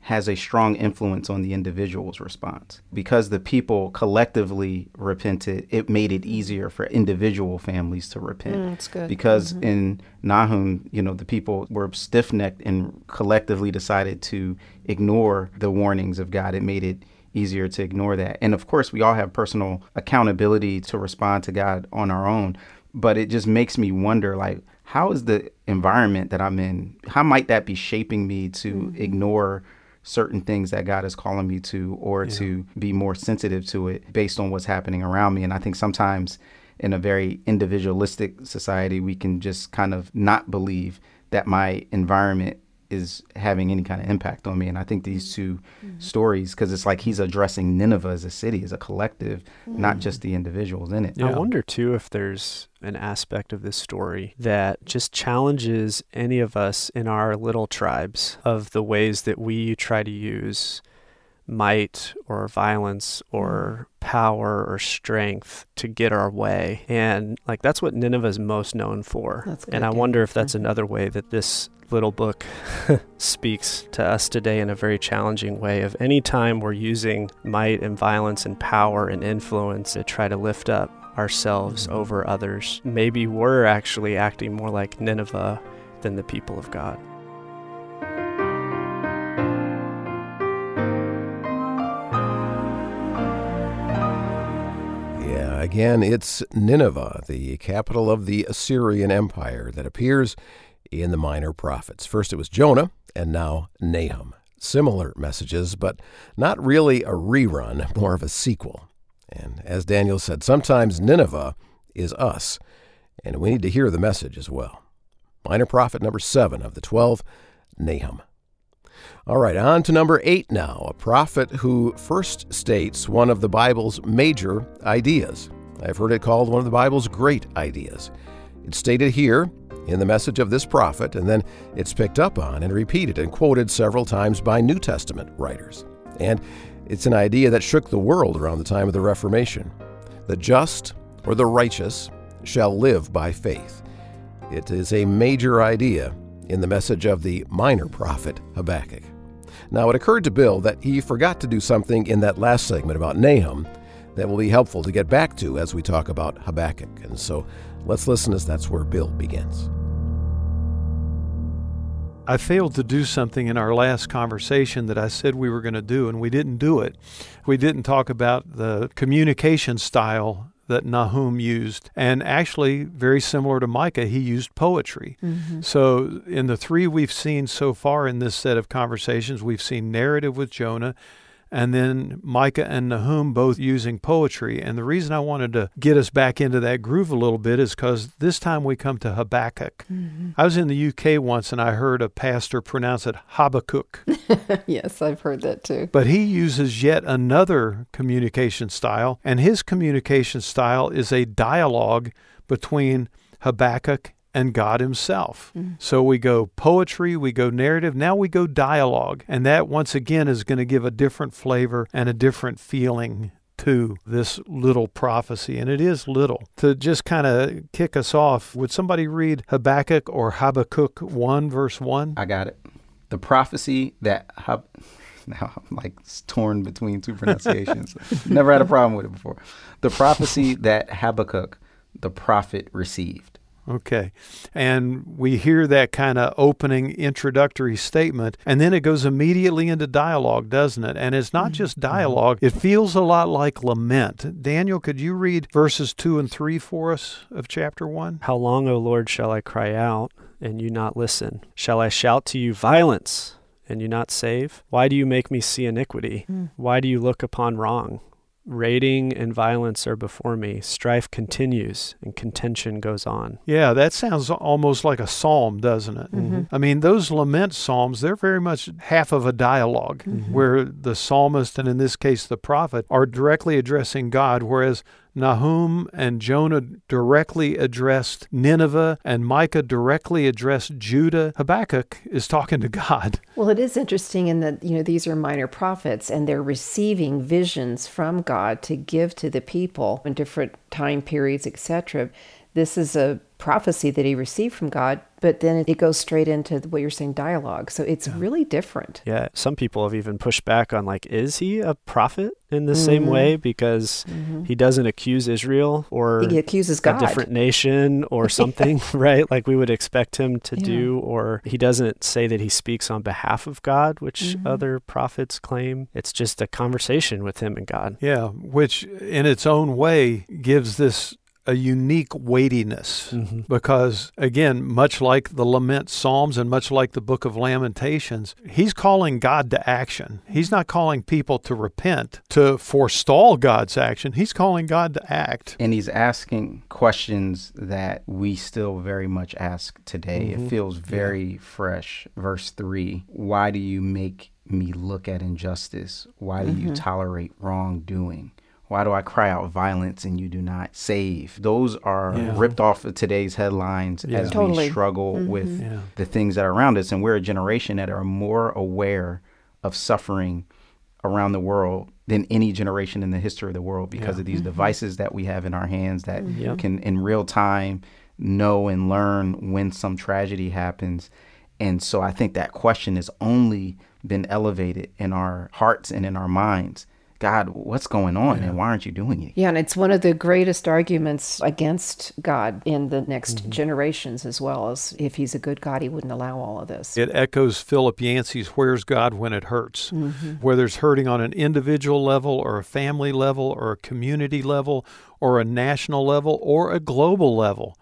has a strong influence on the individual's response. Because the people collectively repented, it made it easier for individual families to repent. Mm, that's good. Because mm-hmm. in Nahum, you know, the people were stiff necked and collectively decided to ignore the warnings of God. It made it easier to ignore that. And of course, we all have personal accountability to respond to God on our own. But it just makes me wonder like, how is the environment that I'm in, how might that be shaping me to mm-hmm. ignore certain things that God is calling me to or yeah. to be more sensitive to it based on what's happening around me? And I think sometimes in a very individualistic society, we can just kind of not believe that my environment is having any kind of impact on me. And I think these 2 mm-hmm. stories, because it's like he's addressing Nineveh as a city, as a collective, mm-hmm. not just the individuals in it. Yeah. I wonder too if there's an aspect of this story that just challenges any of us in our little tribes of the ways that we try to use might or violence or mm. power or strength to get our way. And like that's what Nineveh is most known for. and I wonder if that's mm-hmm. another way that this little book speaks to us today in a very challenging way of any time we're using might and violence and power and influence to try to lift up ourselves mm-hmm. over others, maybe we're actually acting more like Nineveh than the people of God. Yeah, again, it's Nineveh, the capital of the Assyrian Empire, that appears in the minor prophets. First it was Jonah, and now Nahum. Similar messages, but not really a rerun, more of a sequel. And as Daniel said, sometimes Nineveh is us, and we need to hear the message as well. Minor prophet number seven of the twelve, Nahum. All right, on to number eight now, a prophet who first states one of the Bible's major ideas. I've heard it called one of the Bible's great ideas. It's stated here in the message of this prophet, and then it's picked up on and repeated and quoted several times by New Testament writers. And it's an idea that shook the world around the time of the Reformation. The just or the righteous shall live by faith. It is a major idea in the message of the minor prophet Habakkuk. Now, it occurred to Bill that he forgot to do something in that last segment about Nahum that will be helpful to get back to as we talk about Habakkuk. And so Let's listen as that's where Bill begins. I failed to do something in our last conversation that I said we were going to do, and we didn't do it. We didn't talk about the communication style that Nahum used. And actually, very similar to Micah, he used poetry. Mm-hmm. So, in the three we've seen so far in this set of conversations, we've seen narrative with Jonah, and then Micah and Nahum both using poetry. And the reason I wanted to get us back into that groove a little bit is because this time we come to Habakkuk. Mm-hmm. I was in the UK once and I heard a pastor pronounce it Habakkuk. yes, I've heard that too. But he uses yet another communication style, and his communication style is a dialogue between Habakkuk and God Himself. Mm-hmm. So we go poetry, we go narrative, now we go dialogue. And that, once again, is going to give a different flavor and a different feeling to this little prophecy. And it is little. To just kind of kick us off, would somebody read Habakkuk or Habakkuk 1, verse 1? I got it. The prophecy that Hab- now I'm like torn between two pronunciations. Never had a problem with it before. The prophecy that Habakkuk, the prophet, received. Okay. And we hear that kind of opening introductory statement, and then it goes immediately into dialogue, doesn't it? And it's not mm-hmm. just mm-hmm. dialogue, it feels a lot like lament. Daniel, could you read verses 2 and 3 for us of chapter 1? How long, O Lord, shall I cry out and you not listen? Shall I shout to you violence and you not save? Why do you make me see iniquity? Mm. Why do you look upon wrong? Raiding and violence are before me. Strife continues and contention goes on. Yeah, that sounds almost like a psalm, doesn't it? Mm-hmm. I mean, those lament psalms, they're very much half of a dialog where the psalmist, and in this case the prophet, are directly addressing God, whereas Nahum and Jonah directly addressed Nineveh, and Micah directly addressed Judah. Habakkuk is talking to God. Well, it is interesting in that, you know, these are minor prophets and they're receiving visions from God to give to the people in different time periods, etc. This is a prophecy that he received from God, but then it goes straight into what you're saying dialogue. So it's really different. Yeah, some people have even pushed back on like, is he a prophet in the same mm-hmm. way? Because mm-hmm. he doesn't accuse Israel or He accuses God. a different nation or something, right? Like we would expect him to Yeah. do, or he doesn't say that he speaks on behalf of God, which mm-hmm. other prophets claim. It's just a conversation with him and God. Yeah, which in its own way gives this a unique weightiness mm-hmm. because again much like the lament psalms and much like the book of lamentations he's calling god to action he's not calling people to repent to forestall god's action he's calling god to act And he's asking questions that we still very much ask today. It mm-hmm. feels very fresh. Verse 3 Why do you make me look at injustice? Why do you mm-hmm. tolerate wrongdoing? Why do I cry out violence and you do not save? Those are Yeah. ripped off of today's headlines Yeah. as Totally. we struggle mm-hmm. with Yeah. the things that are around us. And we're a generation that are more aware of suffering around the world than any generation in the history of the world because Yeah. of these mm-hmm. devices that we have in our hands that mm-hmm. Yep. can in real time know and learn when some tragedy happens. And so I think that question has only been elevated in our hearts and in our minds. God, what's going on and why aren't you doing it? Yeah, and it's one of the greatest arguments against God in the next mm-hmm. generations as well as if he's a good God, he wouldn't allow all of this. it echoes philip yancey's where's god when it hurts mm-hmm. whether it's hurting on an individual level or a family level or a community level or a national level or a global level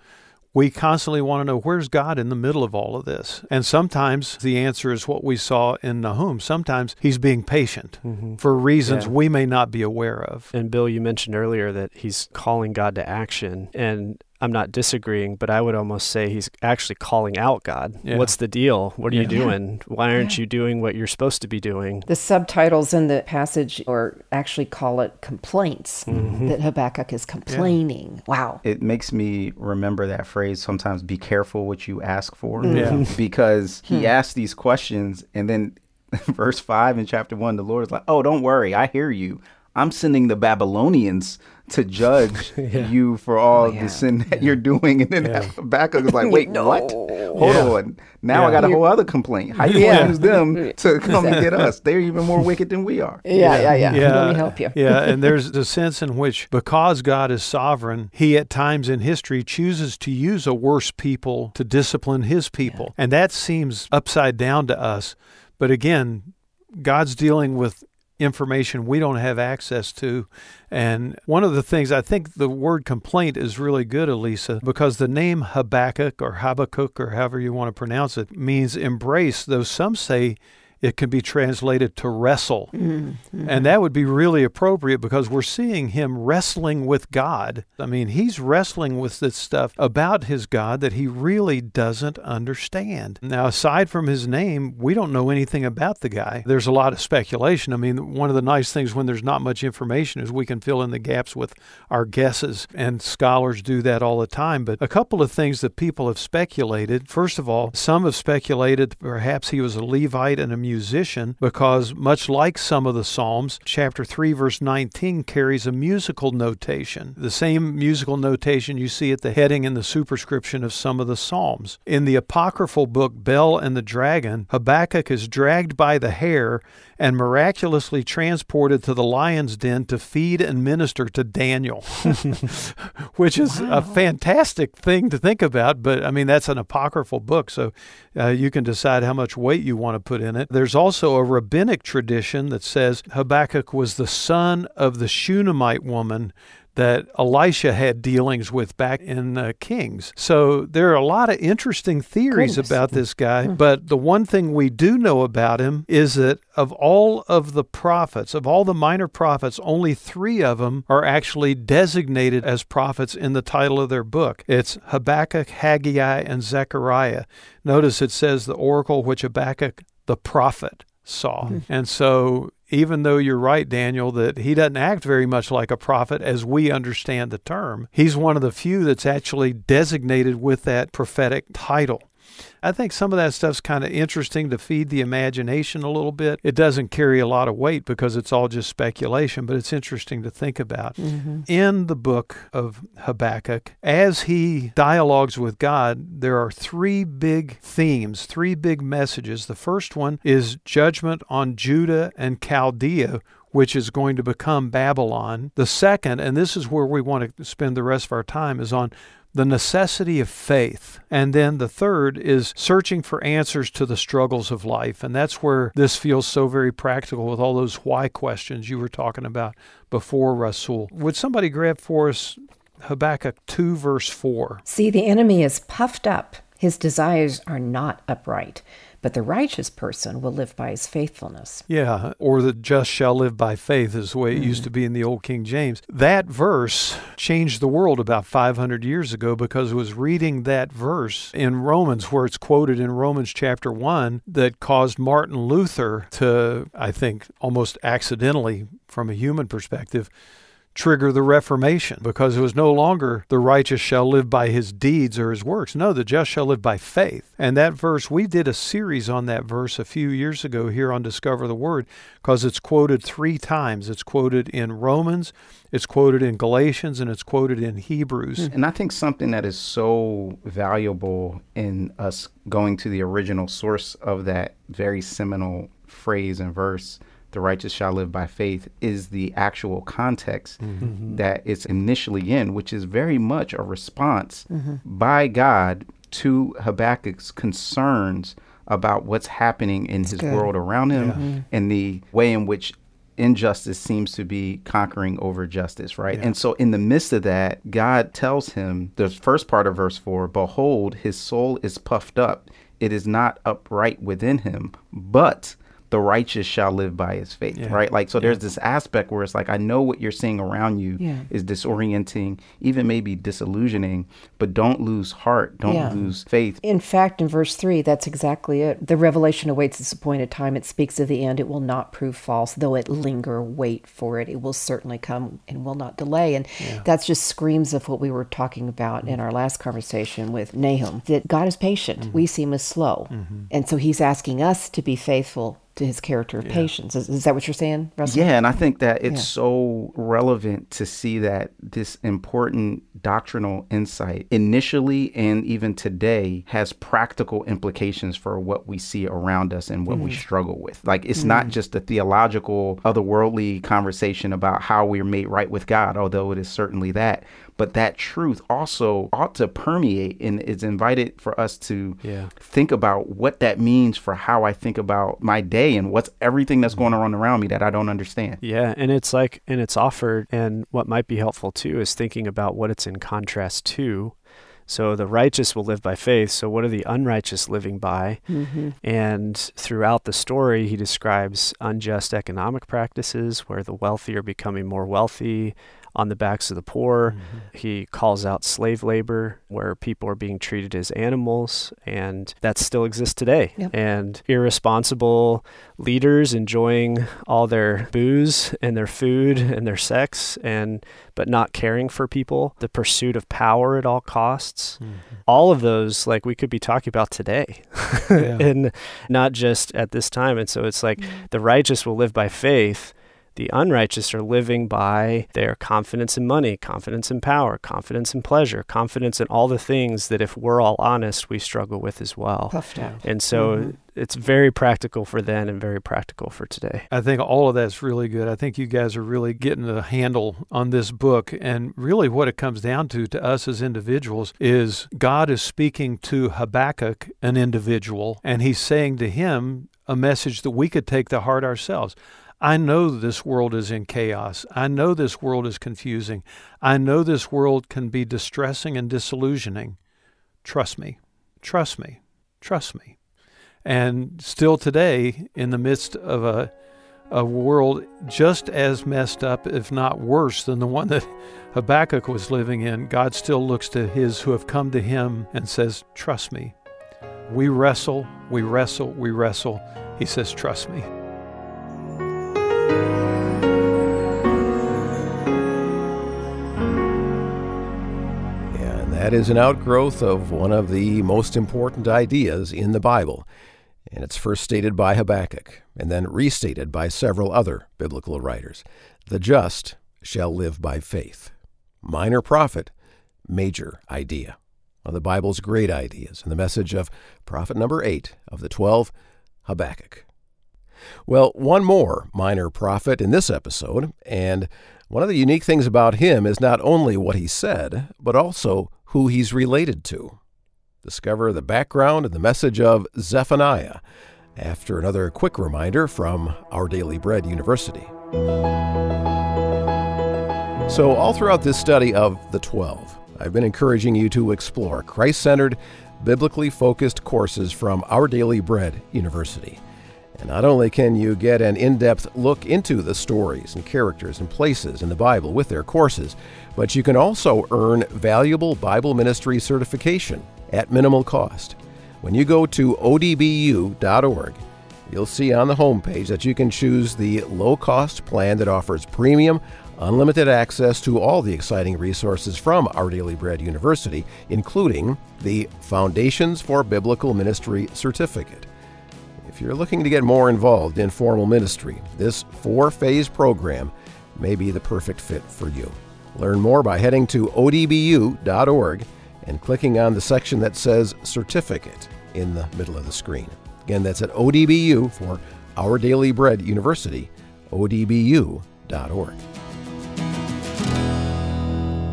we constantly want to know where's God in the middle of all of this. And sometimes the answer is what we saw in Nahum. Sometimes he's being patient mm-hmm. for reasons Yeah. we may not be aware of. And Bill, you mentioned earlier that he's calling God to action. And I'm not disagreeing, but I would almost say he's actually calling out God. Yeah. What's the deal? What are you doing? Why aren't you doing what you're supposed to be doing? The subtitles in the passage or actually call it complaints mm-hmm. that Habakkuk is complaining. Wow. It makes me remember that phrase sometimes be careful what you ask for. Mm. Yeah. because he hmm. asked these questions and then verse 5 in chapter 1 the Lord is like, "Oh, don't worry. I hear you. I'm sending the Babylonians to judge you for all oh, yeah. the sin that you're doing." And then Yeah. Habakkuk is like, "Wait, what? Hold Yeah. on. Now I got a whole other complaint. How you Yeah. want to use them to come and get us? They're even more wicked than we are." Yeah, yeah, yeah. Let me help you. yeah, and there's the sense in which, because God is sovereign, He at times in history chooses to use a worse people to discipline His people. And that seems upside down to us. But again, God's dealing with information we don't have access to. And one of the things I think the word complaint is really good, Elisa, because the name Habakkuk or Habakkuk or however you want to pronounce it means embrace, though some say it can be translated to wrestle. Mm-hmm. And that would be really appropriate because we're seeing him wrestling with God. I mean, he's wrestling with this stuff about his God that he really doesn't understand. Now, aside from his name, we don't know anything about the guy. There's a lot of speculation. I mean, one of the nice things when there's not much information is we can fill in the gaps with our guesses, and scholars do that all the time. But a couple of things that people have speculated. First of all, some have speculated perhaps he was a Levite and a musician because, much like some of the Psalms, chapter 3, verse 19 carries a musical notation, the same musical notation you see at the heading and the superscription of some of the Psalms. In the apocryphal book Bel and the Dragon, Habakkuk is dragged by the hair and miraculously transported to the lion's den to feed and minister to Daniel, which is wow. a fantastic thing to think about. But I mean, that's an apocryphal book, so uh, you can decide how much weight you want to put in it. There's also a rabbinic tradition that says Habakkuk was the son of the Shunammite woman that Elisha had dealings with back in uh, Kings. So there are a lot of interesting theories Goodness. about this guy, mm-hmm. but the one thing we do know about him is that of all of the prophets, of all the minor prophets, only three of them are actually designated as prophets in the title of their book. It's Habakkuk, Haggai, and Zechariah. Notice it says the oracle which Habakkuk the prophet saw. Mm-hmm. And so even though you're right, Daniel, that he doesn't act very much like a prophet as we understand the term, he's one of the few that's actually designated with that prophetic title. I think some of that stuff's kind of interesting to feed the imagination a little bit. It doesn't carry a lot of weight because it's all just speculation, but it's interesting to think about. Mm-hmm. In the book of Habakkuk, as he dialogues with God, there are three big themes, three big messages. The first one is judgment on Judah and Chaldea, which is going to become Babylon. The second, and this is where we want to spend the rest of our time, is on the necessity of faith. And then the third is searching for answers to the struggles of life. And that's where this feels so very practical with all those why questions you were talking about before, Rasul. Would somebody grab for us Habakkuk 2, verse 4? See, the enemy is puffed up, his desires are not upright but the righteous person will live by his faithfulness. Yeah, or the just shall live by faith is the way it mm. used to be in the old King James. That verse changed the world about 500 years ago because it was reading that verse in Romans, where it's quoted in Romans chapter 1, that caused Martin Luther to, I think, almost accidentally, from a human perspective, trigger the Reformation because it was no longer the righteous shall live by his deeds or his works. No, the just shall live by faith. And that verse, we did a series on that verse a few years ago here on Discover the Word because it's quoted three times. It's quoted in Romans, it's quoted in Galatians, and it's quoted in Hebrews. And I think something that is so valuable in us going to the original source of that very seminal phrase and verse the righteous shall live by faith is the actual context mm-hmm. that it's initially in, which is very much a response mm-hmm. by God to Habakkuk's concerns about what's happening in That's his good. world around him yeah. mm-hmm. and the way in which injustice seems to be conquering over justice, right? Yeah. And so, in the midst of that, God tells him the first part of verse 4 Behold, his soul is puffed up, it is not upright within him, but the righteous shall live by his faith, yeah. right? Like, so yeah. there's this aspect where it's like, I know what you're seeing around you yeah. is disorienting, even maybe disillusioning, but don't lose heart, don't lose faith. In fact, in verse three, that's exactly it. The revelation awaits its appointed time. It speaks of the end. It will not prove false, though it linger, wait for it. It will certainly come and will not delay. And that's just screams of what we were talking about mm-hmm. in our last conversation with Nahum, that God is patient. Mm-hmm. We seem as slow. Mm-hmm. And so he's asking us to be faithful to his character of yeah. patience. Is, is, that what you're saying, Rasul? Yeah, and I think that it's yeah. so relevant to see that this important doctrinal insight initially and even today has practical implications for what we see around us and what mm. we struggle with. Like it's mm. not just a theological, otherworldly conversation about how we're made right with God, although it is certainly that, but that truth also ought to permeate and it's invited for us to yeah. think about what that means for how I think about my day and what's everything that's going on around me that I don't understand. Yeah, and it's like and it's offered and what might be helpful too is thinking about what it's in contrast to so the righteous will live by faith. So what are the unrighteous living by? Mm-hmm. And throughout the story, he describes unjust economic practices where the wealthy are becoming more wealthy, on the backs of the poor. Mm-hmm. He calls out slave labor, where people are being treated as animals, and that still exists today. Yep. And irresponsible leaders enjoying all their booze and their food and their sex, and but not caring for people, the pursuit of power at all costs. Mm-hmm. All of those, like we could be talking about today, and not just at this time. And so it's like mm-hmm. the righteous will live by faith the unrighteous are living by their confidence in money, confidence in power, confidence in pleasure, confidence in all the things that, if we're all honest, we struggle with as well. Puffed out. And so mm-hmm. it's very practical for then and very practical for today. I think all of that's really good. I think you guys are really getting a handle on this book. And really, what it comes down to, to us as individuals, is God is speaking to Habakkuk, an individual, and he's saying to him, a message that we could take to heart ourselves. I know this world is in chaos. I know this world is confusing. I know this world can be distressing and disillusioning. Trust me. Trust me. Trust me. And still today, in the midst of a, a world just as messed up, if not worse, than the one that Habakkuk was living in, God still looks to his who have come to him and says, Trust me. We wrestle, we wrestle, we wrestle. He says, Trust me. And that is an outgrowth of one of the most important ideas in the Bible, and it's first stated by Habakkuk and then restated by several other biblical writers. The just shall live by faith. Minor prophet, major idea. One of the Bible's great ideas, and the message of prophet number eight of the twelve, Habakkuk. Well, one more minor prophet in this episode, and one of the unique things about him is not only what he said, but also who he's related to. Discover the background and the message of Zephaniah after another quick reminder from Our Daily Bread University. So, all throughout this study of the 12, I've been encouraging you to explore Christ centered, biblically focused courses from Our Daily Bread University. And not only can you get an in depth look into the stories and characters and places in the Bible with their courses, but you can also earn valuable Bible ministry certification at minimal cost. When you go to odbu.org, you'll see on the homepage that you can choose the low cost plan that offers premium, unlimited access to all the exciting resources from Our Daily Bread University, including the Foundations for Biblical Ministry certificate. If you're looking to get more involved in formal ministry, this four phase program may be the perfect fit for you. Learn more by heading to odbu.org and clicking on the section that says Certificate in the middle of the screen. Again, that's at ODBU for Our Daily Bread University, odbu.org.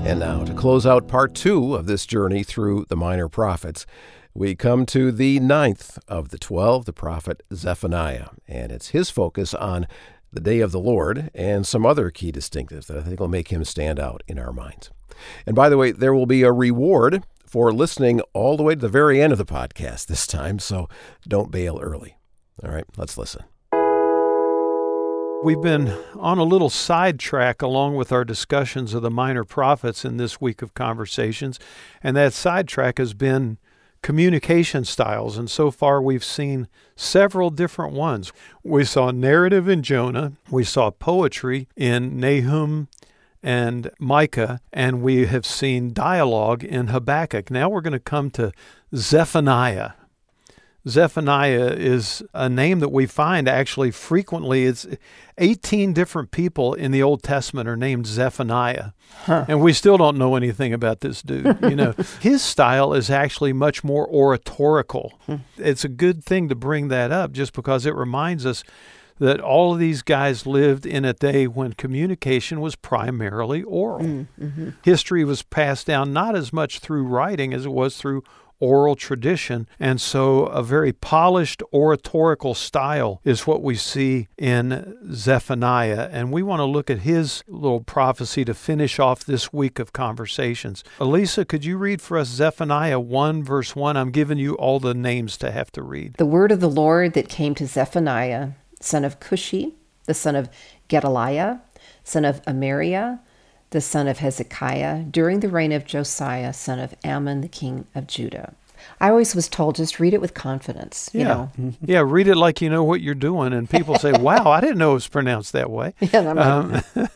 And now, to close out part two of this journey through the minor prophets, we come to the ninth of the twelve, the prophet Zephaniah, and it's his focus on the day of the Lord and some other key distinctives that I think will make him stand out in our minds. And by the way, there will be a reward for listening all the way to the very end of the podcast this time, so don't bail early. All right, let's listen. We've been on a little sidetrack along with our discussions of the minor prophets in this week of conversations, and that sidetrack has been communication styles, and so far we've seen several different ones. We saw narrative in Jonah, we saw poetry in Nahum and Micah, and we have seen dialogue in Habakkuk. Now we're going to come to Zephaniah. Zephaniah is a name that we find actually frequently. It's 18 different people in the Old Testament are named Zephaniah. Huh. And we still don't know anything about this dude. You know, his style is actually much more oratorical. Hmm. It's a good thing to bring that up just because it reminds us that all of these guys lived in a day when communication was primarily oral. Mm, mm-hmm. History was passed down not as much through writing as it was through oral tradition. And so a very polished oratorical style is what we see in Zephaniah. And we want to look at his little prophecy to finish off this week of conversations. Elisa, could you read for us Zephaniah 1, verse 1? I'm giving you all the names to have to read. The word of the Lord that came to Zephaniah, son of Cushi, the son of Gedaliah, son of Amariah, the son of Hezekiah, during the reign of Josiah, son of Amon, the king of Judah. I always was told just read it with confidence. You yeah. know. Yeah, read it like you know what you're doing. And people say, wow, I didn't know it was pronounced that way. Yeah, Um,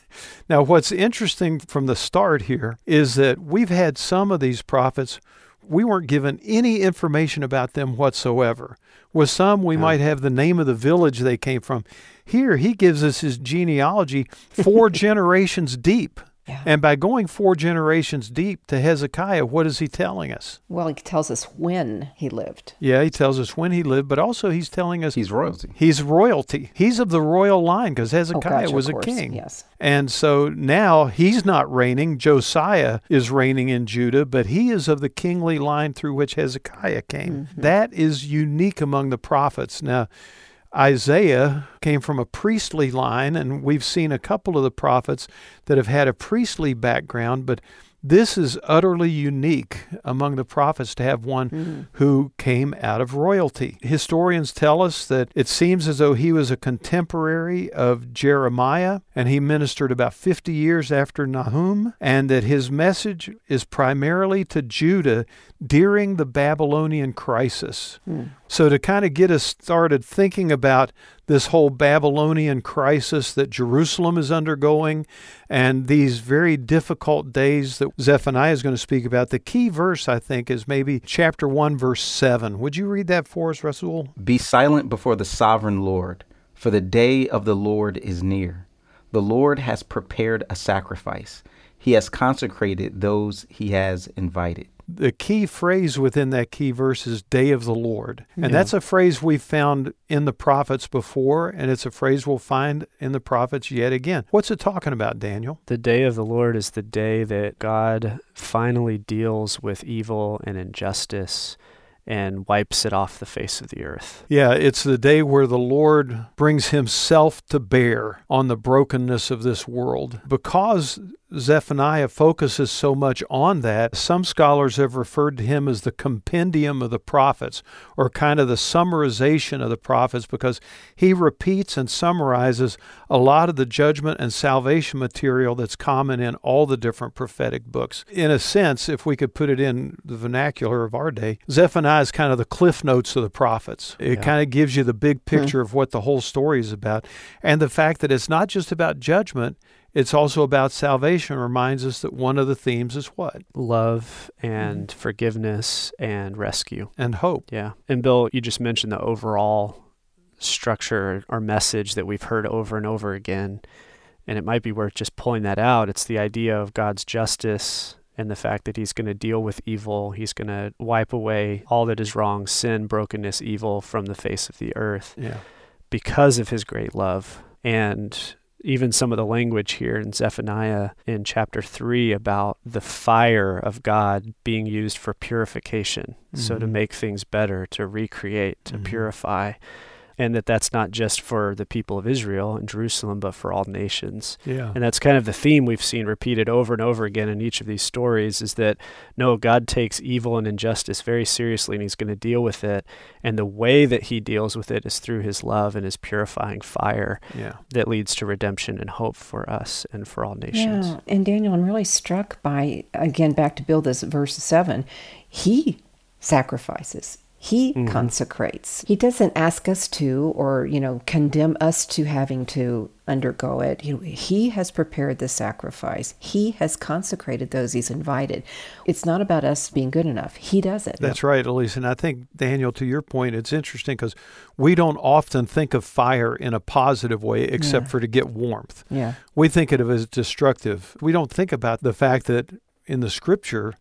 now, what's interesting from the start here is that we've had some of these prophets, we weren't given any information about them whatsoever. With some, we might have the name of the village they came from. Here, he gives us his genealogy four generations deep. Yeah. And by going four generations deep to Hezekiah, what is he telling us? well, he tells us when he lived. Yeah, he tells us when he lived, but also he's telling us He's royalty. He's royalty. He's of the royal line because Oh, Hezekiah gotcha, was a king. Yes. And so now he's not reigning. Josiah is reigning in Judah, but he is of the kingly line through which Hezekiah came. Mm-hmm. That is unique among the prophets. Now, Isaiah came from a priestly line, and we've seen a couple of the prophets that have had a priestly background, but this is utterly unique among the prophets to have one mm-hmm. who came out of royalty. Historians tell us that it seems as though he was a contemporary of Jeremiah and he ministered about 50 years after Nahum, and that his message is primarily to Judah during the Babylonian crisis. Hmm. So, to kind of get us started thinking about this whole Babylonian crisis that Jerusalem is undergoing and these very difficult days that Zephaniah is going to speak about, the key verse, I think, is maybe chapter 1, verse 7. Would you read that for us, Rasul? Be silent before the sovereign Lord, for the day of the Lord is near. The Lord has prepared a sacrifice. He has consecrated those he has invited. The key phrase within that key verse is day of the Lord. And that's a phrase we've found in the prophets before, and it's a phrase we'll find in the prophets yet again. What's it talking about, Daniel? The day of the Lord is the day that God finally deals with evil and injustice and wipes it off the face of the earth. Yeah, it's the day where the Lord brings himself to bear on the brokenness of this world. Because Zephaniah focuses so much on that, some scholars have referred to him as the compendium of the prophets, or kind of the summarization of the prophets, because he repeats and summarizes a lot of the judgment and salvation material that's common in all the different prophetic books. In a sense, if we could put it in the vernacular of our day, Zephaniah is kind of the cliff notes of the prophets. It Yeah. kind of gives you the big hmm. picture of what the whole story is about. And the fact that it's not just about judgment, it's also about salvation reminds us that one of the themes is what? Love and mm-hmm. forgiveness and rescue. And hope. Yeah. And Bill, you just mentioned the overall structure or message that we've heard over and over again. And it might be worth just pulling that out. It's the idea of God's justice and the fact that He's going to deal with evil. He's going to wipe away all that is wrong, sin, brokenness, evil from the face of the earth Yeah. because of His great love. And even some of the language here in Zephaniah in chapter 3 about the fire of God being used for purification. So to Mhm. make things better, to recreate, to Mhm. purify. And that that's not just for the people of Israel and Jerusalem, but for all nations. Yeah. And that's kind of the theme we've seen repeated over and over again in each of these stories is that no, God takes evil and injustice very seriously and he's going to deal with it. And the way that he deals with it is through his love and his purifying fire Yeah. that leads to redemption and hope for us and for all nations. Yeah, and Daniel, I'm really struck by again back to build this verse seven. He sacrifices. He Mm-hmm. consecrates. He doesn't ask us to, or you know, condemn us to having to undergo it. He, he has prepared the sacrifice. He has consecrated those he's invited. It's not about us being good enough. He does it. That's right, Elise. And I think, Daniel, to your point, it's interesting because we don't often think of fire in a positive way except Yeah. for to get warmth. Yeah. We think of it as destructive. We don't think about the fact that in the scripture,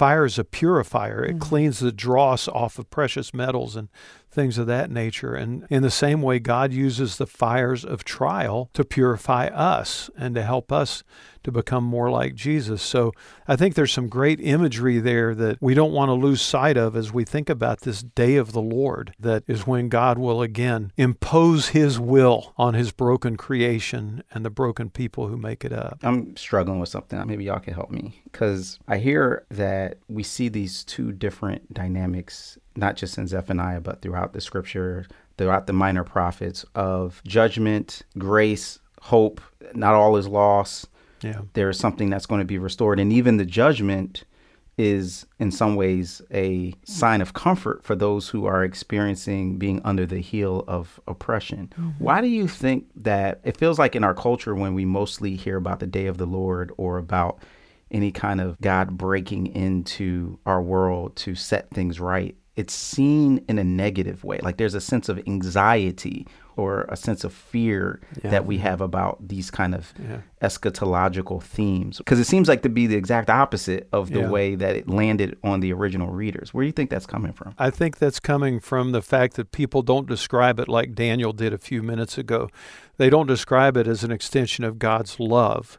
fire is a purifier. It mm-hmm. cleans the dross off of precious metals and things of that nature. And in the same way, God uses the fires of trial to purify us and to help us to become more like Jesus. So I think there's some great imagery there that we don't want to lose sight of as we think about this day of the Lord, that is when God will again impose his will on his broken creation and the broken people who make it up. I'm struggling with something. Maybe y'all can help me because I hear that we see these two different dynamics, not just in Zephaniah, but throughout the scripture, throughout the minor prophets of judgment, grace, hope. Not all is lost. Yeah. There is something that's going to be restored. And even the judgment is in some ways a sign of comfort for those who are experiencing being under the heel of oppression. Mm-hmm. Why do you think that it feels like in our culture when we mostly hear about the day of the Lord or about any kind of God breaking into our world to set things right, it's seen in a negative way. Like there's a sense of anxiety or a sense of fear Yeah. that we have about these kind of Yeah. eschatological themes. Because it seems like to be the exact opposite of the Yeah. way that it landed on the original readers. Where do you think that's coming from? I think that's coming from the fact that people don't describe it like Daniel did a few minutes ago. They don't describe it as an extension of God's love.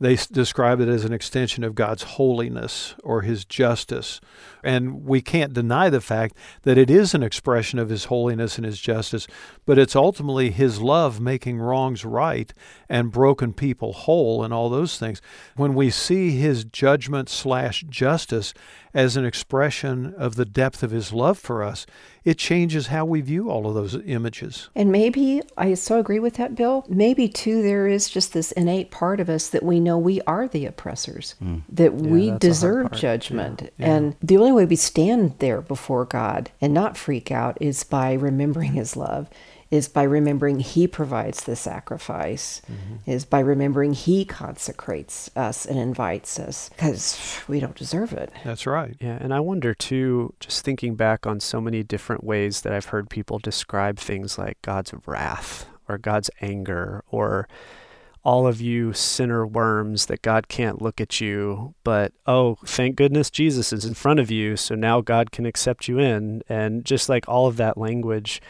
They describe it as an extension of God's holiness or His justice. And we can't deny the fact that it is an expression of His holiness and His justice, but it's ultimately His love making wrongs right and broken people whole and all those things. When we see His judgment slash justice as an expression of the depth of His love for us, it changes how we view all of those images. And maybe, I so agree with that, Bill. Maybe too, there is just this innate part of us that we know we are the oppressors, hmm. that we that's a hard deserve judgment. And the only way we stand there before God and not freak out is by remembering His love. Is by remembering He provides the sacrifice, mm-hmm. is by remembering He consecrates us and invites us because we don't deserve it. That's right. Yeah, and I wonder too, just thinking back on so many different ways that I've heard people describe things like God's wrath or God's anger or all of you sinner worms that God can't look at you, but oh, thank goodness Jesus is in front of you, so now God can accept you in. And just like all of that language.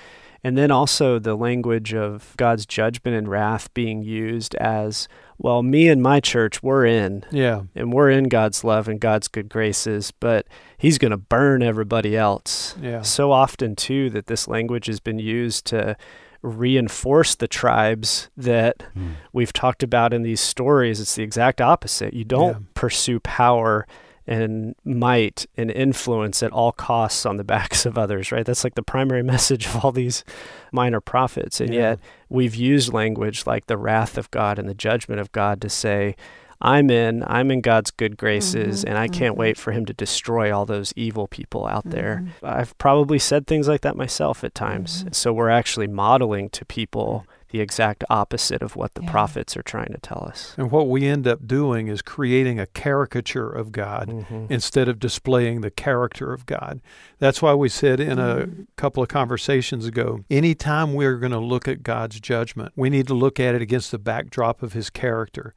And then also the language of God's judgment and wrath being used as, well, me and my church, we're in Yeah. and we're in God's love and God's good graces, but He's going to burn everybody else. Yeah. So often, too, that this language has been used to reinforce the tribes that hmm. we've talked about in these stories. It's the exact opposite. You don't Yeah. pursue power and might and influence at all costs on the backs of others, right? That's like the primary message of all these minor prophets. And Yeah. yet we've used language like the wrath of God and the judgment of God to say, I'm in, I'm in God's good graces, mm-hmm. and I can't mm-hmm. wait for Him to destroy all those evil people out there. Mm-hmm. I've probably said things like that myself at times. So we're actually modeling to people the exact opposite of what the Yeah. prophets are trying to tell us. And what we end up doing is creating a caricature of God Mhm. instead of displaying the character of God. That's why we said in a couple of conversations ago anytime we're going to look at God's judgment, we need to look at it against the backdrop of his character.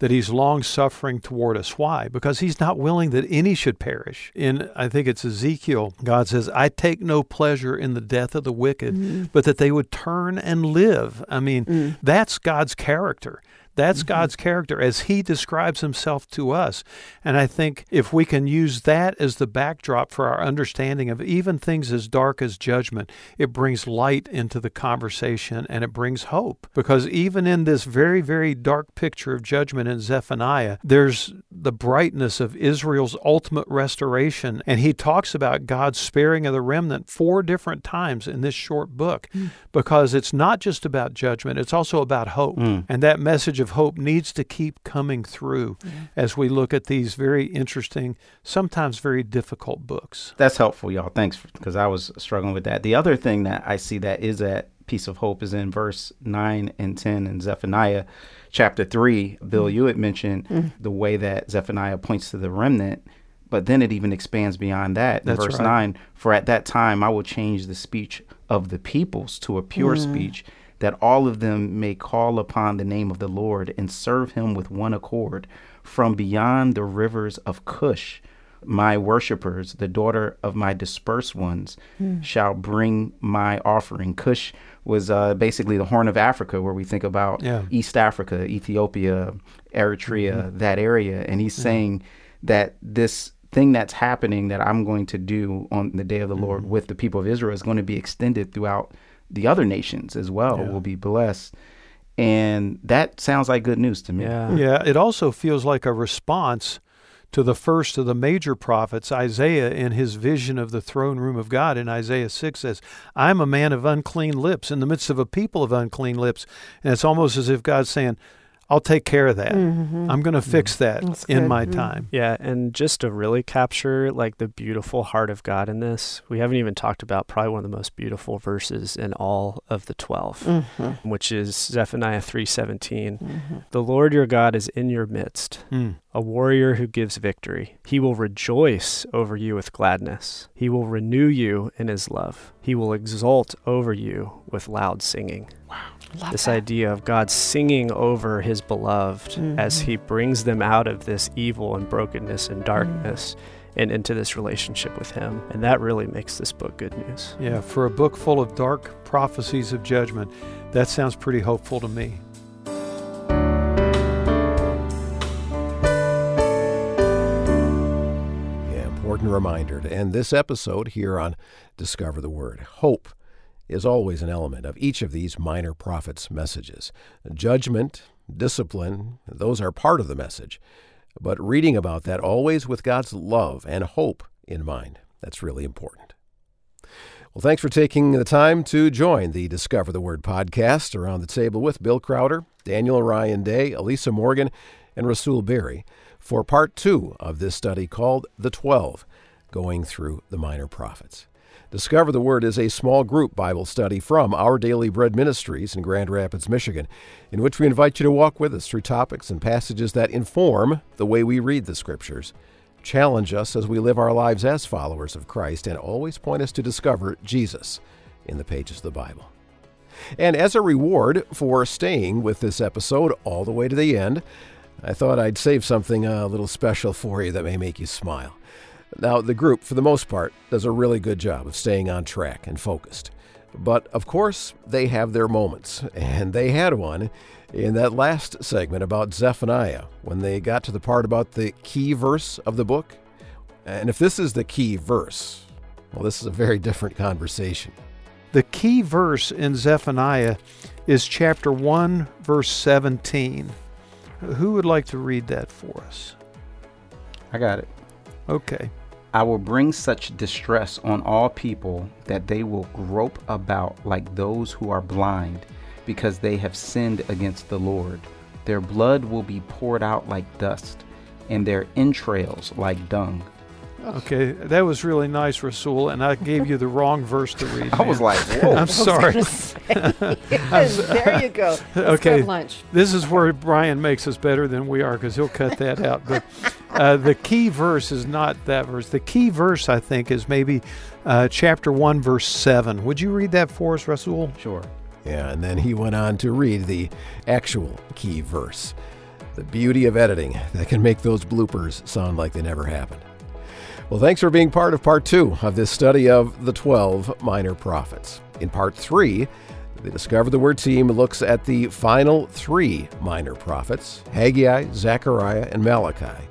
That he's long suffering toward us. Why? Because he's not willing that any should perish. In, I think it's Ezekiel, God says, I take no pleasure in the death of the wicked, mm. but that they would turn and live. I mean, mm. that's God's character. That's mm-hmm. God's character as He describes Himself to us. And I think if we can use that as the backdrop for our understanding of even things as dark as judgment, it brings light into the conversation and it brings hope. Because even in this very, very dark picture of judgment in Zephaniah, there's the brightness of Israel's ultimate restoration. And he talks about God's sparing of the remnant four different times in this short book hmm. because it's not just about judgment, it's also about hope. Hmm. And that message of hope needs to keep coming through as we look at these very interesting, sometimes very difficult books. That's helpful, y'all. Thanks, because I was struggling with that. The other thing that I see that is that piece of hope is in verse 9 and 10 in Zephaniah chapter 3. Bill, mm-hmm. you had mentioned mm-hmm. the way that Zephaniah points to the remnant, but then it even expands beyond that. In That's verse right. 9, for at that time I will change the speech of the peoples to a pure mm. speech, that all of them may call upon the name of the Lord and serve him with one accord from beyond the rivers of Cush my worshippers, the daughter of my dispersed ones, hmm. shall bring my offering. Cush was uh, basically the Horn of Africa, where we think about Yeah. East Africa, Ethiopia, Eritrea, mm-hmm. that area. And he's saying that this thing that's happening that I'm going to do on the day of the mm-hmm. Lord with the people of Israel is going to be extended throughout the other nations as well, Yeah. will be blessed. And that sounds like good news to me. Yeah. Yeah, it also feels like a response to the first of the major prophets, Isaiah, in his vision of the throne room of God in Isaiah 6 says, I'm a man of unclean lips in the midst of a people of unclean lips. And it's almost as if God's saying, I'll take care of that. I'm going to fix that That's in good. my Mm. time. Yeah, and just to really capture like the beautiful heart of God in this, we haven't even talked about probably one of the most beautiful verses in all of the 12, Mm-hmm. which is Zephaniah 3:17. The Lord your God is in your midst, Mm. a warrior who gives victory. He will rejoice over you with gladness. He will renew you in his love. He will exult over you with loud singing. Love This that. idea of God singing over his beloved as Mhm. he brings them out of this evil and brokenness and darkness and into this relationship with him. And that really makes this book good news. Yeah, for a book full of dark prophecies of judgment, that sounds pretty hopeful to me. Yeah, important reminder to end this episode here on Discover the Word. Hope is always an element of each of these minor prophets' messages. Judgment, discipline, those are part of the message. But reading about that always with God's love and hope in mind. That's really important. Well, thanks for taking the time to join the Discover the Word podcast around the table with Bill Crowder, Daniel Ryan Day, Elisa Morgan, and Rasul Berry for part two of this study called The Twelve Going Through the Minor Prophets. Discover the Word is a small group Bible study from Our Daily Bread Ministries in Grand Rapids, Michigan, in which we invite you to walk with us through topics and passages that inform the way we read the Scriptures, challenge us as we live our lives as followers of Christ, and always point us to discover Jesus in the pages of the Bible. And as a reward for staying with this episode all the way to the end, I thought I'd save something uh, a little special for you that may make you smile. Now, the group, for the most part, does a really good job of staying on track and focused. But of course, they have their moments, and they had one in that last segment about Zephaniah when they got to the part about the key verse of the book. And if this is the key verse, well, this is a very different conversation. The key verse in Zephaniah is chapter 1, verse 17. Who would like to read that for us? I got it. Okay. I will bring such distress on all people that they will grope about like those who are blind, because they have sinned against the Lord. Their blood will be poured out like dust, and their entrails like dung. Okay, that was really nice, Rasul, and I gave you the wrong verse to read. I was like, whoa. I'm sorry. Yes, there you go. Let's Okay. lunch. This is where Brian makes us better than we are because he'll cut that out. But uh, the key verse is not that verse. The key verse, I think, is maybe uh, chapter 1, verse 7. Would you read that for us, Rasul? Sure. Yeah, and then he went on to read the actual key verse. The beauty of editing that can make those bloopers sound like they never happened. Well, thanks for being part of part two of this study of the 12 minor prophets. In part three, the Discover the Word team looks at the final three minor prophets Haggai, Zechariah, and Malachi,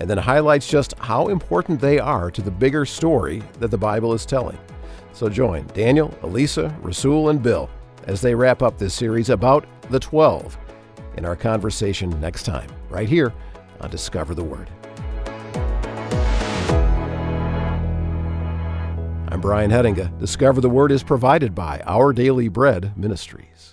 and then highlights just how important they are to the bigger story that the Bible is telling. So join Daniel, Elisa, Rasul, and Bill as they wrap up this series about the 12 in our conversation next time, right here on Discover the Word. I'm Brian Hettinga. Discover the Word is provided by Our Daily Bread Ministries.